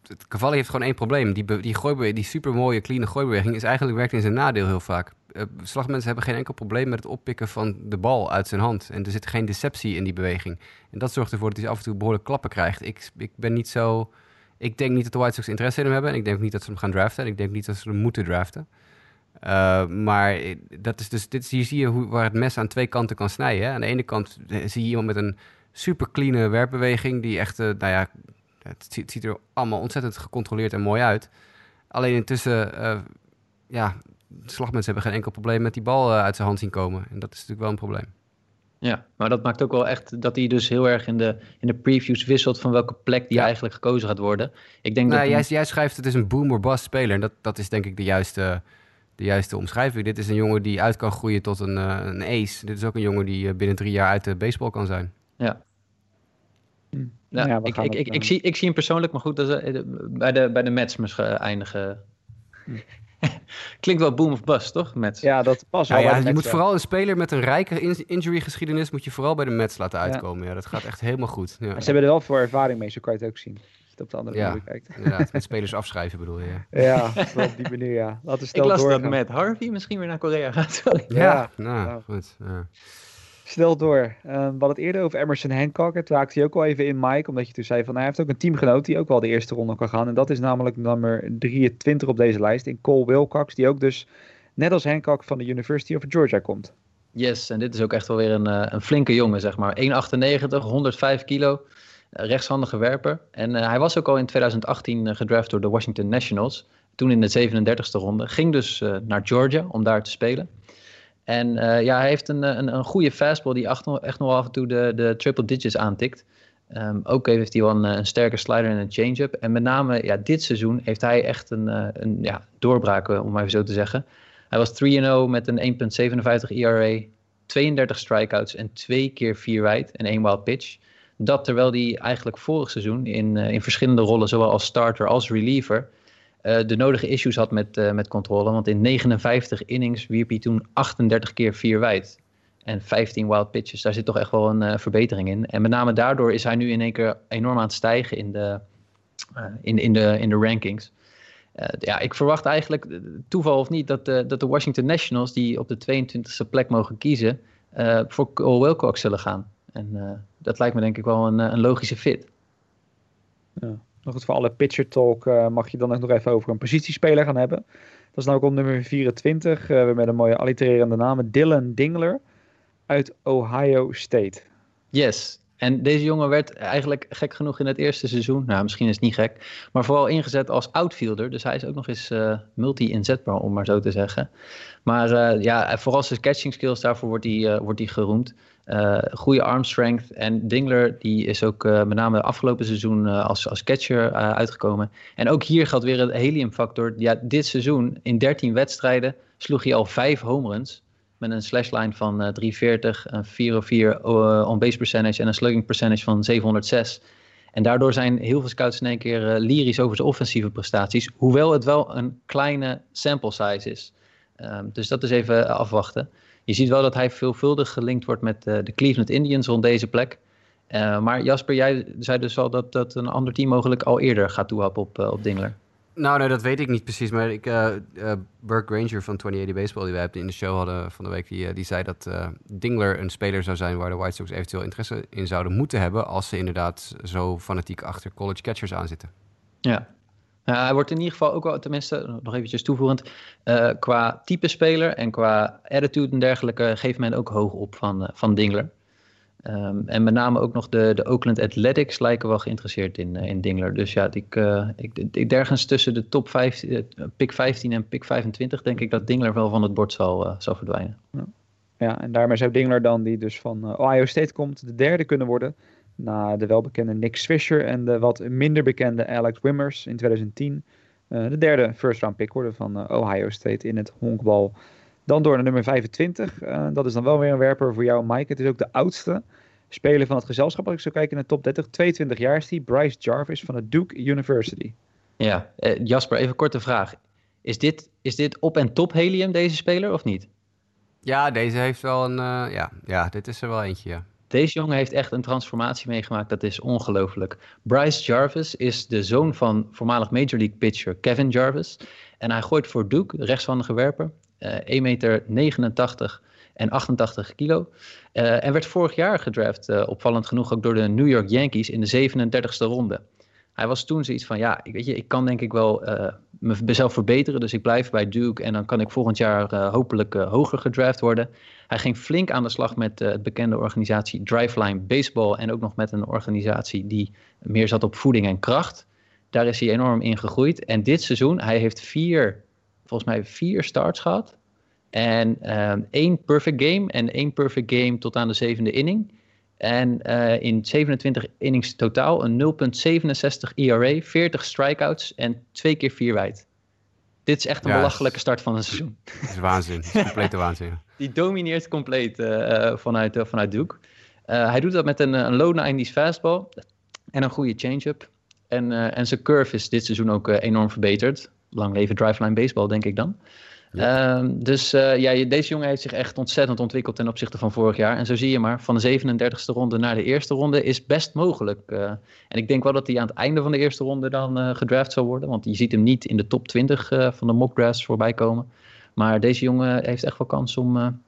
het Cavalli heeft gewoon één probleem. Die, die, gooibeweging, die supermooie, clean gooibeweging is eigenlijk werkt in zijn nadeel heel vaak. Uh, slagmensen hebben geen enkel probleem met het oppikken van de bal uit zijn hand. En er zit geen deceptie in die beweging. En dat zorgt ervoor dat hij af en toe behoorlijk klappen krijgt. Ik, ik ben niet zo... Ik denk niet dat de White Sox interesse in hem hebben. En ik denk niet dat ze hem gaan draften. En ik denk niet dat ze hem moeten draften. Uh, maar dat is dus, dit, hier zie je hoe, waar het mes aan twee kanten kan snijden. Hè? Aan de ene kant zie je iemand met een super clean werpbeweging... die echt, nou ja, het ziet, het ziet, er allemaal ontzettend gecontroleerd en mooi uit. Alleen intussen, uh, ja, slagmensen hebben geen enkel probleem met die bal uh, uit zijn hand zien komen. En dat is natuurlijk wel een probleem. Ja, maar dat maakt ook wel echt dat hij dus heel erg in de, in de previews wisselt van welke plek die ja. eigenlijk gekozen gaat worden. Ik denk nou, dat jij, een... jij schrijft het is een boom or bust speler. En dat, dat is denk ik de juiste, de juiste omschrijving. Dit is een jongen die uit kan groeien tot een, uh, een ace. Dit is ook een jongen die binnen drie jaar uit de baseball kan zijn. Ja, ja, ja ik, ik, ik, ik, zie, ik zie hem persoonlijk, maar goed, dat is, bij, de, bij de Mets misschien eindigen. Klinkt wel boom of bust, toch? Mets. Ja, dat past ja, wel. Ja, je moet vooral een speler met een rijke in injury geschiedenis moet je vooral bij de Mets laten uitkomen. Ja, ja dat gaat echt helemaal goed. Ja. Ze hebben er wel veel ervaring mee, zo kan je het ook zien. Als je het op de andere ja, manier kijkt. inderdaad. Met spelers afschrijven bedoel je. Ja, op die manier, ja. Laten we ik las doorgaan. dat met Harvey misschien weer naar Korea gaat. ja, ja, nou, goed. Ja. Snel door. Uh, we het eerder over Emerson Hancock. Toen haakte hij ook al even in, Mike. Omdat je toen zei van hij heeft ook een teamgenoot die ook wel de eerste ronde kan gaan. En dat is namelijk nummer 23 op deze lijst. In Cole Wilcox. Die ook dus net als Hancock van de University of Georgia komt. Yes, en dit is ook echt wel weer een, uh, een flinke jongen, zeg maar. 1,98, 105 kilo. Uh, rechtshandige werper. En uh, hij was ook al in 2018 gedraft door de Washington Nationals. Toen in de 37e ronde. Ging dus naar Georgia om daar te spelen. En ja, hij heeft een, een, een goede fastball die echt nog, af en toe de, de triple digits aantikt. Um, ook heeft hij wel een, een, sterke slider en een change-up. En met name ja, dit seizoen heeft hij echt een, een ja, doorbraak, om maar even zo te zeggen. Hij was 3-0 met een 1,57 ERA, 32 strikeouts en twee keer vier wijd en één wild pitch. Dat terwijl hij eigenlijk vorig seizoen in, in verschillende rollen, zowel als starter als reliever, de nodige issues had met, uh, met controle. Want in 59 innings wierp hij toen 38 keer vier wijd en 15 wild pitches. Daar zit toch echt wel een verbetering in. En met name daardoor is hij nu in één keer enorm aan het stijgen in de, in, in de, in de rankings. Ja, ik verwacht eigenlijk, toeval of niet, dat de, dat de Washington Nationals, die op de 22e plek mogen kiezen, voor Cole Wilcox zullen gaan. En dat lijkt me denk ik wel een, een logische fit. Ja. Nog goed, voor alle pitcher talk mag je dan nog even over een positiespeler gaan hebben. Dat is nou ook op nummer 24, uh, met een mooie allitererende naam, Dylan Dingler uit Ohio State. Yes, en deze jongen werd eigenlijk gek genoeg in het eerste seizoen, nou misschien is het niet gek, maar vooral ingezet als outfielder. Dus hij is ook nog eens uh, multi-inzetbaar, om maar zo te zeggen. Maar ja, vooral zijn catching skills, daarvoor wordt hij, wordt hij geroemd. Goede arm strength. En Dingler die is ook met name afgelopen seizoen als, als catcher uitgekomen. En ook hier geldt weer het heliumfactor. Ja, dit seizoen in 13 wedstrijden sloeg hij al vijf home runs met een slashline van uh, 340, een 404 uh, on-base percentage en een slugging percentage van 706. En daardoor zijn heel veel scouts in één keer uh, lyrisch over zijn offensieve prestaties, hoewel het wel een kleine sample size is. Um, dus dat is even afwachten. Je ziet wel dat hij veelvuldig gelinkt wordt met uh, de Cleveland Indians rond deze plek. Uh, maar Jasper, jij zei dus al dat, dat een ander team mogelijk al eerder gaat toehappen op, op Dingler. Nou, nee, dat weet ik niet precies. Maar ik, uh, uh, Burke Granger van 2080 Baseball, die wij in de show hadden van de week, die, uh, die zei dat Dingler een speler zou zijn waar de White Sox eventueel interesse in zouden moeten hebben. als ze inderdaad zo fanatiek achter college catchers aanzitten. Ja. Hij wordt in ieder geval ook wel, tenminste, nog eventjes toevoegend, qua type speler en qua attitude en dergelijke, geeft men ook hoog op van, van Dingler. Um, en met name ook nog de, de Oakland Athletics lijken wel geïnteresseerd in, uh, in Dingler. Dus ja, ik, ik, ik, ergens tussen de top 15, uh, pick 15 en pick 25 denk ik dat Dingler wel van het bord zal, zal verdwijnen. Ja. ja. en daarmee zou Dingler dan, die dus van Ohio State komt, de derde kunnen worden. Na de welbekende Nick Swisher en de wat minder bekende Alex Wimmers in 2010. de derde first round pick worden van Ohio State in het honkbal. Dan door naar nummer 25. Uh, dat is dan wel weer een werper voor jou, Mike. Het is ook de oudste speler van het gezelschap. Als ik zo kijk in de top 30, 22 jaar is die. Bryce Jarvis van de Duke University. Ja, eh, Jasper, even korte vraag. Is dit, is dit op en top helium, deze speler, of niet? Ja, deze heeft wel een... Uh, ja, ja, dit is er wel eentje, ja. Deze jongen heeft echt een transformatie meegemaakt. Dat is ongelooflijk. Bryce Jarvis is de zoon van voormalig Major League pitcher Kevin Jarvis. En hij gooit voor Duke, rechtshandige werper. 1,89 eh, meter en 88 kilo. Uh, en werd vorig jaar gedraft, uh, opvallend genoeg ook door de New York Yankees in de 37e ronde. Hij was toen zoiets van, ja, weet je, ik kan denk ik wel uh, mezelf verbeteren, dus ik blijf bij Duke en dan kan ik volgend jaar hopelijk hoger gedraft worden. Hij ging flink aan de slag met het bekende organisatie Driveline Baseball en ook nog met een organisatie die meer zat op voeding en kracht. Daar is hij enorm in gegroeid. En dit seizoen, hij heeft vier volgens mij vier starts gehad. En um, één perfect game en één perfect game tot aan de zevende inning. En uh, in 27 innings totaal een 0,67 ERA, 40 strikeouts en twee keer vier wijd. Dit is echt een ja, belachelijke start van een seizoen. Het is waanzin, het is complete waanzin. Die domineert compleet uh, vanuit, uh, vanuit Duke. hij doet dat met een, een low 90s fastball en een goede change-up. En, en zijn curve is dit seizoen ook enorm verbeterd lang leven driveline baseball, denk ik dan. Um, dus uh, ja, deze jongen heeft zich echt ontzettend ontwikkeld ten opzichte van vorig jaar. En zo zie je maar, van de 37e ronde naar de eerste ronde is best mogelijk. Uh, en ik denk wel dat hij aan het einde van de eerste ronde dan uh, gedraft zal worden. Want je ziet hem niet in de top 20 van de mock drafts voorbij komen. Maar deze jongen heeft echt wel kans om,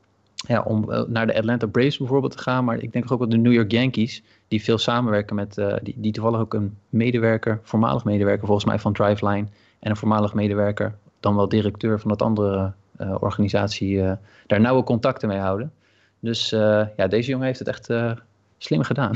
ja, om eh, naar de Atlanta Braves bijvoorbeeld te gaan. Maar ik denk ook wel de New York Yankees, die veel samenwerken met, die, die toevallig ook een medewerker, voormalig medewerker volgens mij van Driveline. En een voormalig medewerker, dan wel directeur van dat andere uh, organisatie, daar nauwe contacten mee houden. Dus ja, deze jongen heeft het echt slim gedaan.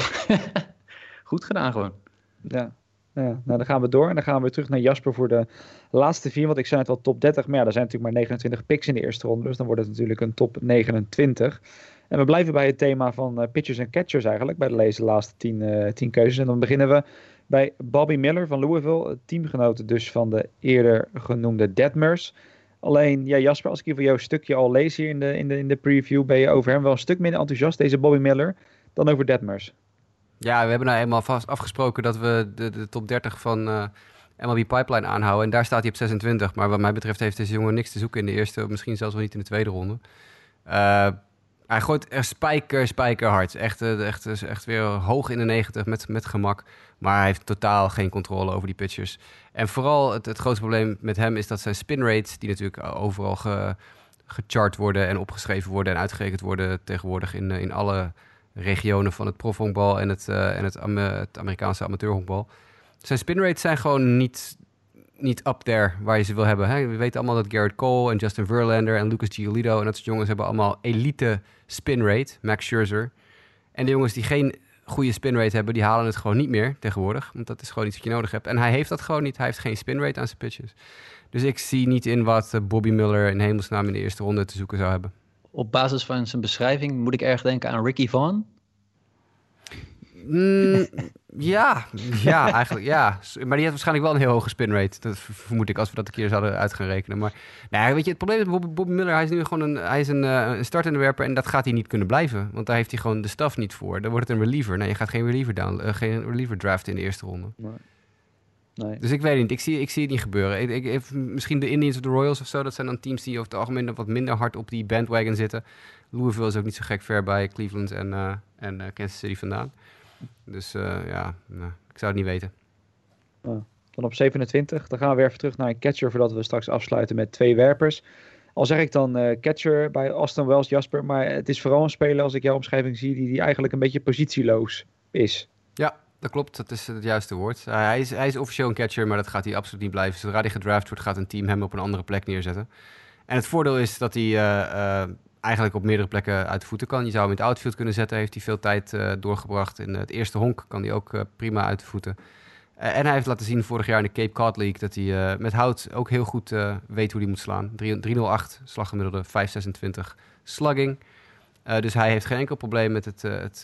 Goed gedaan gewoon. Ja. Ja, nou dan gaan we door en dan gaan we terug naar Jasper voor de laatste vier. Want ik zei het al top 30, maar ja, er zijn natuurlijk maar 29 picks in de eerste ronde. Dus dan wordt het natuurlijk een top 29. En we blijven bij het thema van pitchers en catchers eigenlijk, bij deze laatste 10 uh, tien keuzes. En dan beginnen we bij Bobby Miller van Louisville, teamgenoten dus van de eerder genoemde Detmers. Alleen, ja Jasper, als ik hier voor jou een stukje al lees hier in de, in de, in de preview, ben je over hem wel een stuk minder enthousiast, deze Bobby Miller, dan over Detmers. Ja, we hebben nou eenmaal vast afgesproken dat we de, de top 30 van uh, MLB Pipeline aanhouden. En daar staat hij op 26. Maar wat mij betreft heeft deze jongen niks te zoeken in de eerste, misschien zelfs wel niet in de tweede ronde. Uh, hij gooit er spijker, spijker hard. Echt, eh, echt, echt weer hoog in de 90 met, met gemak. Maar hij heeft totaal geen controle over die pitchers. En vooral het, het grootste probleem met hem is dat zijn spin rates, die natuurlijk overal ge, gechart worden en opgeschreven worden en uitgerekend worden tegenwoordig in, in alle regionen van het profhonkbal en het, uh, en het, het, Amerikaanse amateurhonkbal. Zijn spin rates zijn gewoon niet, niet up there waar je ze wil hebben. Hè? We weten allemaal dat Garrett Cole en Justin Verlander en Lucas Giolito en dat soort jongens hebben allemaal elite spin rate. Max Scherzer. En de jongens die geen goede spin rate hebben, die halen het gewoon niet meer tegenwoordig. Want dat is gewoon iets wat je nodig hebt. En hij heeft dat gewoon niet. Hij heeft geen spin rate aan zijn pitches. Dus ik zie niet in wat eh, Bobby Miller in hemelsnaam in de eerste ronde te zoeken zou hebben op basis van zijn beschrijving moet ik erg denken aan Ricky Vaughn. Mm, ja, ja, eigenlijk ja. Maar die heeft waarschijnlijk wel een heel hoge spin rate. Dat vermoed ik als we dat een keer zouden uit gaan rekenen. Maar nou, weet je, het probleem met Bobby, Miller, hij is nu gewoon een, hij is een, uh, een startende werper en dat gaat hij niet kunnen blijven. Want daar heeft hij gewoon de staf niet voor. Dan wordt het een reliever. Nee, je gaat geen reliever, down, uh, geen reliever draften in de eerste ronde. Nee. Nee. Dus ik weet niet, ik zie, ik zie het niet gebeuren. Ik, ik, misschien de Indians of de Royals of zo, dat zijn dan teams die over het algemeen wat minder hard op die bandwagon zitten. Louisville is ook niet zo gek ver bij Cleveland en, uh, en Kansas City vandaan. Dus uh, ja, nou, ik zou het niet weten. dan op 27, dan gaan we weer even terug naar een catcher voordat we straks afsluiten met twee werpers. Al zeg ik dan catcher bij Aston Wells, Jasper, maar het is vooral een speler als ik jouw omschrijving zie, die, die eigenlijk een beetje positieloos is. Ja, dat klopt, dat is het juiste woord. Uh, hij, is, hij is officieel een catcher, maar dat gaat hij absoluut niet blijven. Zodra hij gedraft wordt, gaat een team hem op een andere plek neerzetten. En het voordeel is dat hij uh, eigenlijk op meerdere plekken uit de voeten kan. Je zou hem in het outfield kunnen zetten, heeft hij veel tijd doorgebracht. In het eerste honk kan hij ook prima uit de voeten. en hij heeft laten zien vorig jaar in de Cape Cod League dat hij met hout ook heel goed weet hoe hij moet slaan. 308 slaggemiddelde, 526 slugging. Dus hij heeft geen enkel probleem met het, het,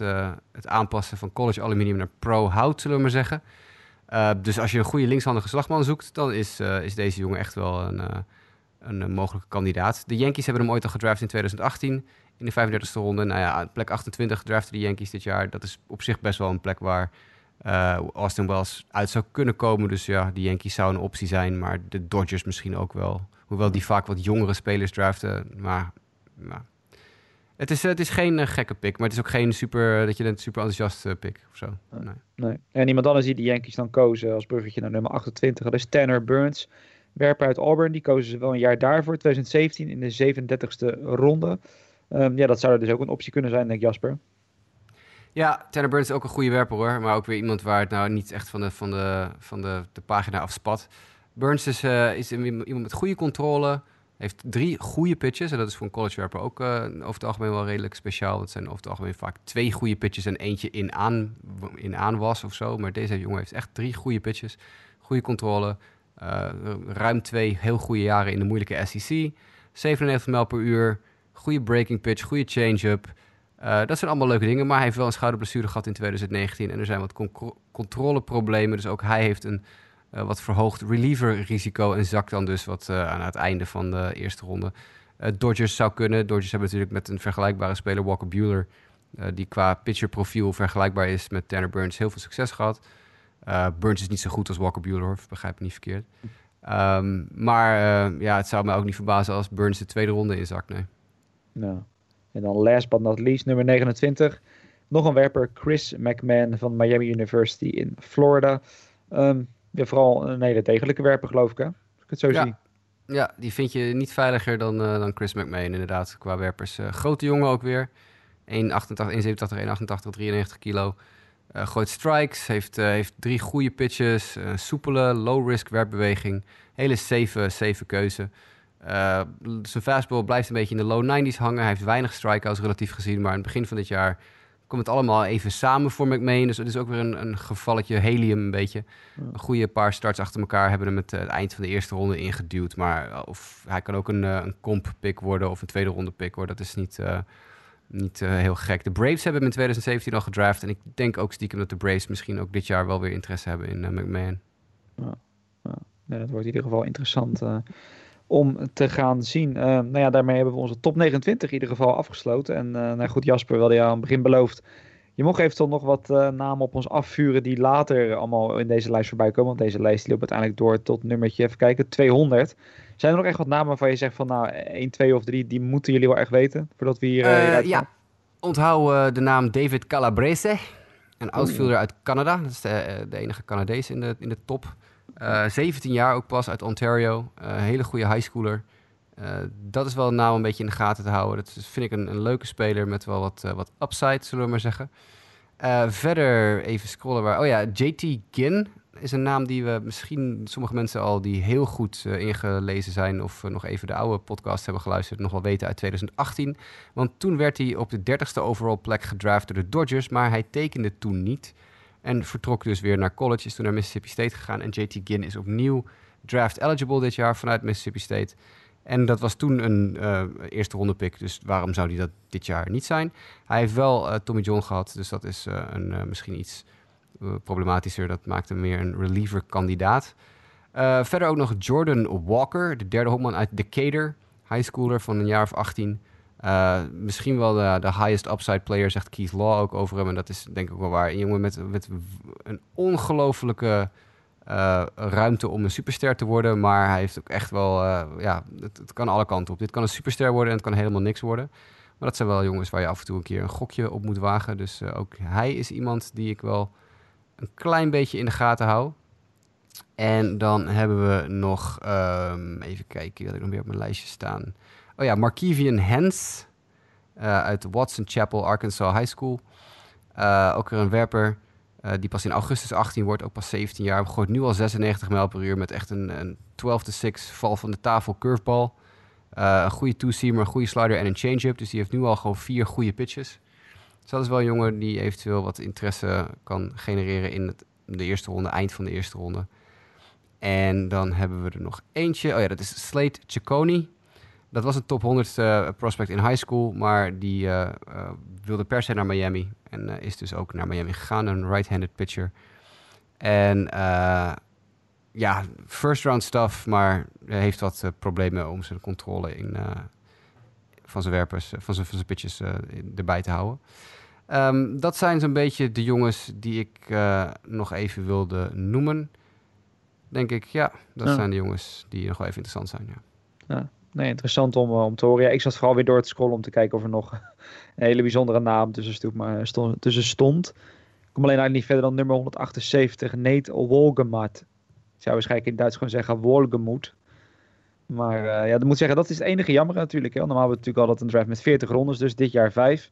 het aanpassen van college aluminium naar pro hout, zullen we maar zeggen. dus als je een goede linkshandige slagman zoekt, dan is, is deze jongen echt wel een, een mogelijke kandidaat. De Yankees hebben hem ooit al gedraft in 2018 in de 35e ronde. Nou ja, plek 28 draften de Yankees dit jaar. Dat is op zich best wel een plek waar Austin Wells uit zou kunnen komen. Dus ja, de Yankees zou een optie zijn, maar de Dodgers misschien ook wel. Hoewel die vaak wat jongere spelers draften, maar... maar het is, het is geen uh, gekke pick, maar het is ook geen super, dat je een super enthousiaste uh, pick of zo. Nee. nee. En iemand anders die de Yankees dan kozen als bruggetje naar nummer 28, dat is Tanner Burns, werper uit Auburn. Die kozen ze wel een jaar daarvoor, 2017, in de 37e ronde. Um, ja, dat zou dus ook een optie kunnen zijn, denk ik, Jasper. Ja, Tanner Burns is ook een goede werper hoor, maar ook weer iemand waar het nou niet echt van de, van de, van de, de pagina afspat. Burns is, uh, is iemand met goede controle, heeft drie goede pitches. En dat is voor een college werper ook uh, over het algemeen wel redelijk speciaal. Het zijn over het algemeen vaak twee goede pitches en eentje in, aan, in aanwas of zo. Maar deze jongen heeft echt drie goede pitches. Goede controle. Uh, ruim twee heel goede jaren in de moeilijke SEC. 97 mijl per uur. Goede breaking pitch. Goede change-up. Uh, dat zijn allemaal leuke dingen. Maar hij heeft wel een schouderblessure gehad in 2019. En er zijn wat con controleproblemen. Dus ook hij heeft een uh, wat verhoogd reliever-risico en zakt dan dus wat aan het einde van de eerste ronde. Dodgers zou kunnen. Dodgers hebben natuurlijk met een vergelijkbare speler, Walker Bueller, die qua pitcher-profiel vergelijkbaar is met Tanner Burns, heel veel succes gehad. Burns is niet zo goed als Walker Bueller, begrijp me niet verkeerd. Um, maar ja, het zou me ook niet verbazen als Burns de tweede ronde inzakt, nee. Nou, en dan last but not least, nummer 29. Nog een werper, Chris McMahon van Miami University in Florida. Um, ja, vooral een hele degelijke werper, geloof ik, hè? Als ik het zo ja. zie. Ja, die vind je niet veiliger dan, uh, dan Chris McMahon, inderdaad, qua werpers. Grote jongen ook weer. 1,88, 1,87, 1,88, 93 kilo. Uh, gooit strikes, heeft, heeft drie goede pitches, soepele, low-risk werpbeweging. Hele safe, safe keuze. zijn fastball blijft een beetje in de low 90s hangen. Hij heeft weinig strikeouts relatief gezien, maar aan het begin van dit jaar komt het allemaal even samen voor McMahon. Dus het is ook weer een, een gevalletje helium een beetje. Een goede paar starts achter elkaar hebben hem het, het eind van de eerste ronde ingeduwd. Maar eh, of hij kan ook een, eh, een comp-pick worden of een tweede ronde pick worden. Dat is niet, niet uh, heel gek. De Braves hebben hem in 2017 al gedraft. En ik denk ook stiekem dat de Braves misschien ook dit jaar wel weer interesse hebben in uh, McMahon. Ja, ja. dat wordt in ieder geval interessant om te gaan zien. Nou ja, daarmee hebben we onze top 29 in ieder geval afgesloten. En nou goed, Jasper, wel je aan het begin beloofd. Je mocht eventueel nog wat uh, namen op ons afvuren die later allemaal in deze lijst voorbij komen. Want deze lijst loopt uiteindelijk door tot nummertje, even kijken, 200. Zijn er nog echt wat namen waarvan je zegt van nou 1, 2 of 3, die moeten jullie wel echt weten voordat we hier... ja, onthoud de naam David Calabrese. Een outfielder uit Canada. Dat is de, de enige Canadees in de, in de top. Uh, 17 jaar ook pas uit Ontario. Hele goede highschooler. Uh, dat is wel een naam een beetje in de gaten te houden. Dat vind ik een, een leuke speler met wel wat, wat upside, zullen we maar zeggen. verder even scrollen waar. Oh ja, JT Ginn is een naam die we misschien sommige mensen al die heel goed ingelezen zijn of nog even de oude podcast hebben geluisterd nog wel weten uit 2018. Want toen werd hij op de 30ste overall plek gedraft door de Dodgers, maar hij tekende toen niet. En vertrok dus weer naar college, is toen naar Mississippi State gegaan. En JT Ginn is opnieuw draft eligible dit jaar vanuit Mississippi State. En dat was toen een uh, eerste ronde pick, dus waarom zou hij dat dit jaar niet zijn? Hij heeft wel uh, Tommy John gehad, dus dat is uh, een, misschien iets problematischer. Dat maakt hem meer een reliever kandidaat. verder ook nog Jordan Walker, de derde hoekman uit Decatur. Highschooler van een jaar of 18. Uh, misschien wel de, de, highest upside player, zegt Keith Law ook over hem. En dat is denk ik ook wel waar. Een jongen met, met een ongelofelijke ruimte om een superster te worden. Maar hij heeft ook echt wel... Uh, ja, het, kan alle kanten op. Dit kan een superster worden en het kan helemaal niks worden. Maar dat zijn wel jongens waar je af en toe een keer een gokje op moet wagen. Dus ook hij is iemand die ik wel een klein beetje in de gaten hou. En dan hebben we nog... Um, even kijken, wat ik nog meer op mijn lijstje staan... Oh ja, Markevian Hens uh, uit Watson Chapel, Arkansas High School. Ook weer een werper uh, die pas in augustus 18 wordt, ook pas 17 jaar. Gooit nu al 96 mijl per uur met echt een, een 12-6 val van de tafel curveball. een goede two-seamer, een goede slider en een change-up. Dus die heeft nu al gewoon vier goede pitches. Dus dat is wel een jongen die eventueel wat interesse kan genereren in het, de eerste ronde, eind van de eerste ronde. En dan hebben we er nog eentje. Oh ja, dat is Slate Ciccone. Dat was een top 100 uh, prospect in high school, maar die uh, uh, wilde per se naar Miami. En is dus ook naar Miami gegaan, een right-handed pitcher. En ja, first round stuff, maar heeft wat problemen om zijn controle in, van zijn werpers, van zijn, van zijn pitches erbij te houden. Um, dat zijn zo'n beetje de jongens die ik nog even wilde noemen. Denk ik, ja, dat ja. zijn de jongens die nog wel even interessant zijn. Ja. ja nee, interessant om, eh, om te horen. Ja, ik zat vooral weer door te scrollen om te kijken of er nog een hele bijzondere naam tussen stond, tussen stond. Ik kom alleen eigenlijk niet verder dan nummer 178, Nate Wolgemat. Ik zou waarschijnlijk in Duits gewoon zeggen Wolgemoed. Maar uh, ja, dat moet zeggen, dat is het enige jammer natuurlijk. Hè? Normaal hebben we natuurlijk altijd een draft met 40 rondes, dus dit jaar 5.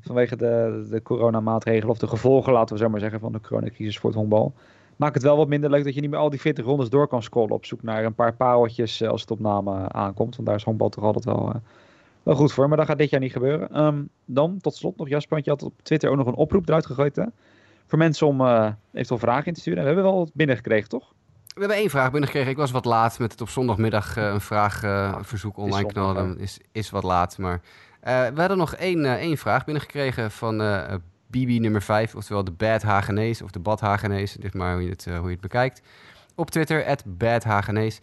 Vanwege de, de coronamaatregelen of de gevolgen, laten we zo maar zeggen, van de coronacrisis voor het honkbal maakt het wel wat minder leuk dat je niet meer al die 40 rondes door kan scrollen op zoek naar een paar pareltjes eh, als het op namen aankomt. Want daar is honkbal toch altijd wel, uh, wel goed voor. Maar dat gaat dit jaar niet gebeuren. Um, dan tot slot nog Jasper, want je had op Twitter ook nog een oproep eruit gegooid hè? voor mensen om uh, eventueel vragen in te sturen. We hebben wel wat binnengekregen, toch? We hebben één vraag binnengekregen. Ik was wat laat met het op zondagmiddag uh, een vraagverzoek uh, online knallen. Is, is wat laat, maar... we hadden nog één, één vraag binnengekregen van Bibi nummer 5, oftewel de Bad Hagenees of de Bad Hagenees, dit maar hoe je, het, uh, hoe je het bekijkt. Op Twitter, at Bad Hagenees.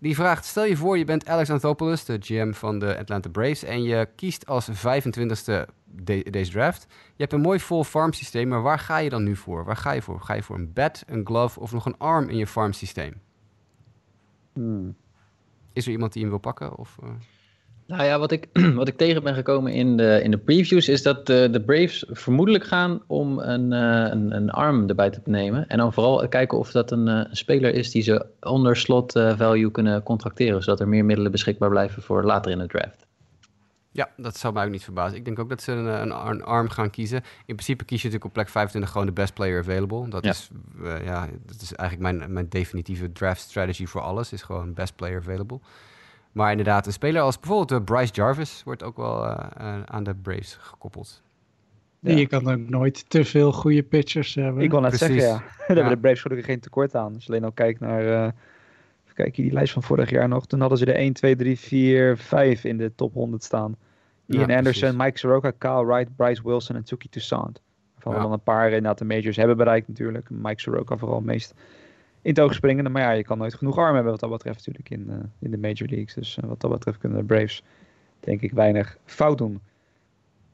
Die vraagt, stel je voor je bent Alex Anthopoulos, de GM van de Atlanta Braves, en je kiest als 25ste de, deze draft. Je hebt een mooi full farm systeem, maar waar ga je dan nu voor? Waar ga je voor? Ga je voor een bat, een glove of nog een arm in je farm systeem? Hmm. Is er iemand die hem wil pakken? Of, uh... Nou ja, wat ik, wat ik tegen ben gekomen in de, in de previews is dat de, de Braves vermoedelijk gaan om een, uh, een, een arm erbij te nemen. En dan vooral kijken of dat een, uh, speler is die ze onder slot uh, value kunnen contracteren. Zodat er meer middelen beschikbaar blijven voor later in de draft. Ja, dat zou mij ook niet verbazen. Ik denk ook dat ze een, een, een, arm gaan kiezen. In principe kies je natuurlijk op plek 25 gewoon de best player available. Dat, Ja. is, eh, ja, dat is eigenlijk mijn, mijn definitieve draft strategy voor alles. Is gewoon best player available. Maar inderdaad, een speler als bijvoorbeeld eh, Bryce Jarvis wordt ook wel eh, eh, aan de Braves gekoppeld. Ja. Je kan ook nooit te veel goede pitchers hebben. Ik wil net Precies. zeggen, ja. Daar Ja. hebben de Braves gelukkig geen tekort aan. Dus alleen al kijk naar, eh even kijken, die lijst van vorig jaar nog. Toen hadden ze er 1, 2, 3, 4, 5 in de top 100 staan. Ian Ja, Anderson, precies. Mike Soroka, Kyle Wright, Bryce Wilson en Tuki Toussaint. Waarvan we dan een paar inderdaad de majors hebben bereikt natuurlijk. Mike Soroka vooral het meest in het oog. Maar ja, je kan nooit genoeg arm hebben wat dat betreft natuurlijk in, eh, in de major leagues. Dus eh, wat dat betreft kunnen de Braves denk ik weinig fout doen.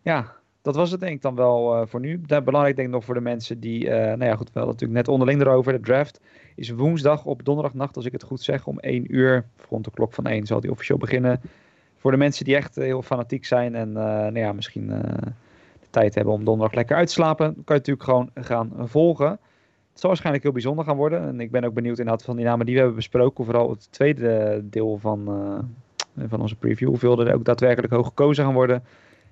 Ja, dat was het denk ik dan wel eh, voor nu. Belangrijk denk ik nog voor de mensen die, nou ja goed, wel natuurlijk net onderling erover. De draft is woensdag op donderdagnacht, als ik het goed zeg, om 1 uur. Rond de klok van 1 zal die officieel beginnen. Voor de mensen die echt heel fanatiek zijn en nou ja, misschien de tijd hebben om donderdag lekker uit te slapen, kan je natuurlijk gewoon gaan volgen. Het zal waarschijnlijk heel bijzonder gaan worden. En ik ben ook benieuwd inderdaad van die namen die we hebben besproken. Vooral het tweede deel van, eh, van onze preview. Hoeveel er ook daadwerkelijk hoog gekozen gaan worden.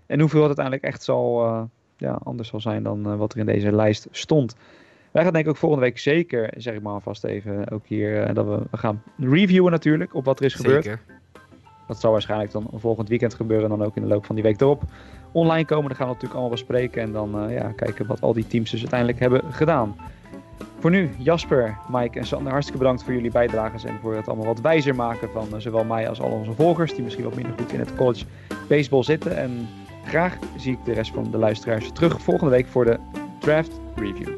En hoeveel het uiteindelijk echt zal, eh, ja, anders zal zijn dan eh, wat er in deze lijst stond. Wij gaan denk ik ook volgende week zeker, zeg ik maar alvast even, ook hier, dat we, we gaan reviewen natuurlijk op wat er is gebeurd. Zeker. Dat zal waarschijnlijk dan volgend weekend gebeuren en dan ook in de loop van die week erop. Online komen, dan gaan we natuurlijk allemaal bespreken en dan ja, kijken wat al die teams dus uiteindelijk hebben gedaan. Voor nu, Jasper, Mike en Sander, hartstikke bedankt voor jullie bijdrages en voor het allemaal wat wijzer maken van eh, zowel mij als al onze volgers, die misschien wat minder goed in het college baseball zitten. En graag zie ik de rest van de luisteraars terug volgende week voor de draft review.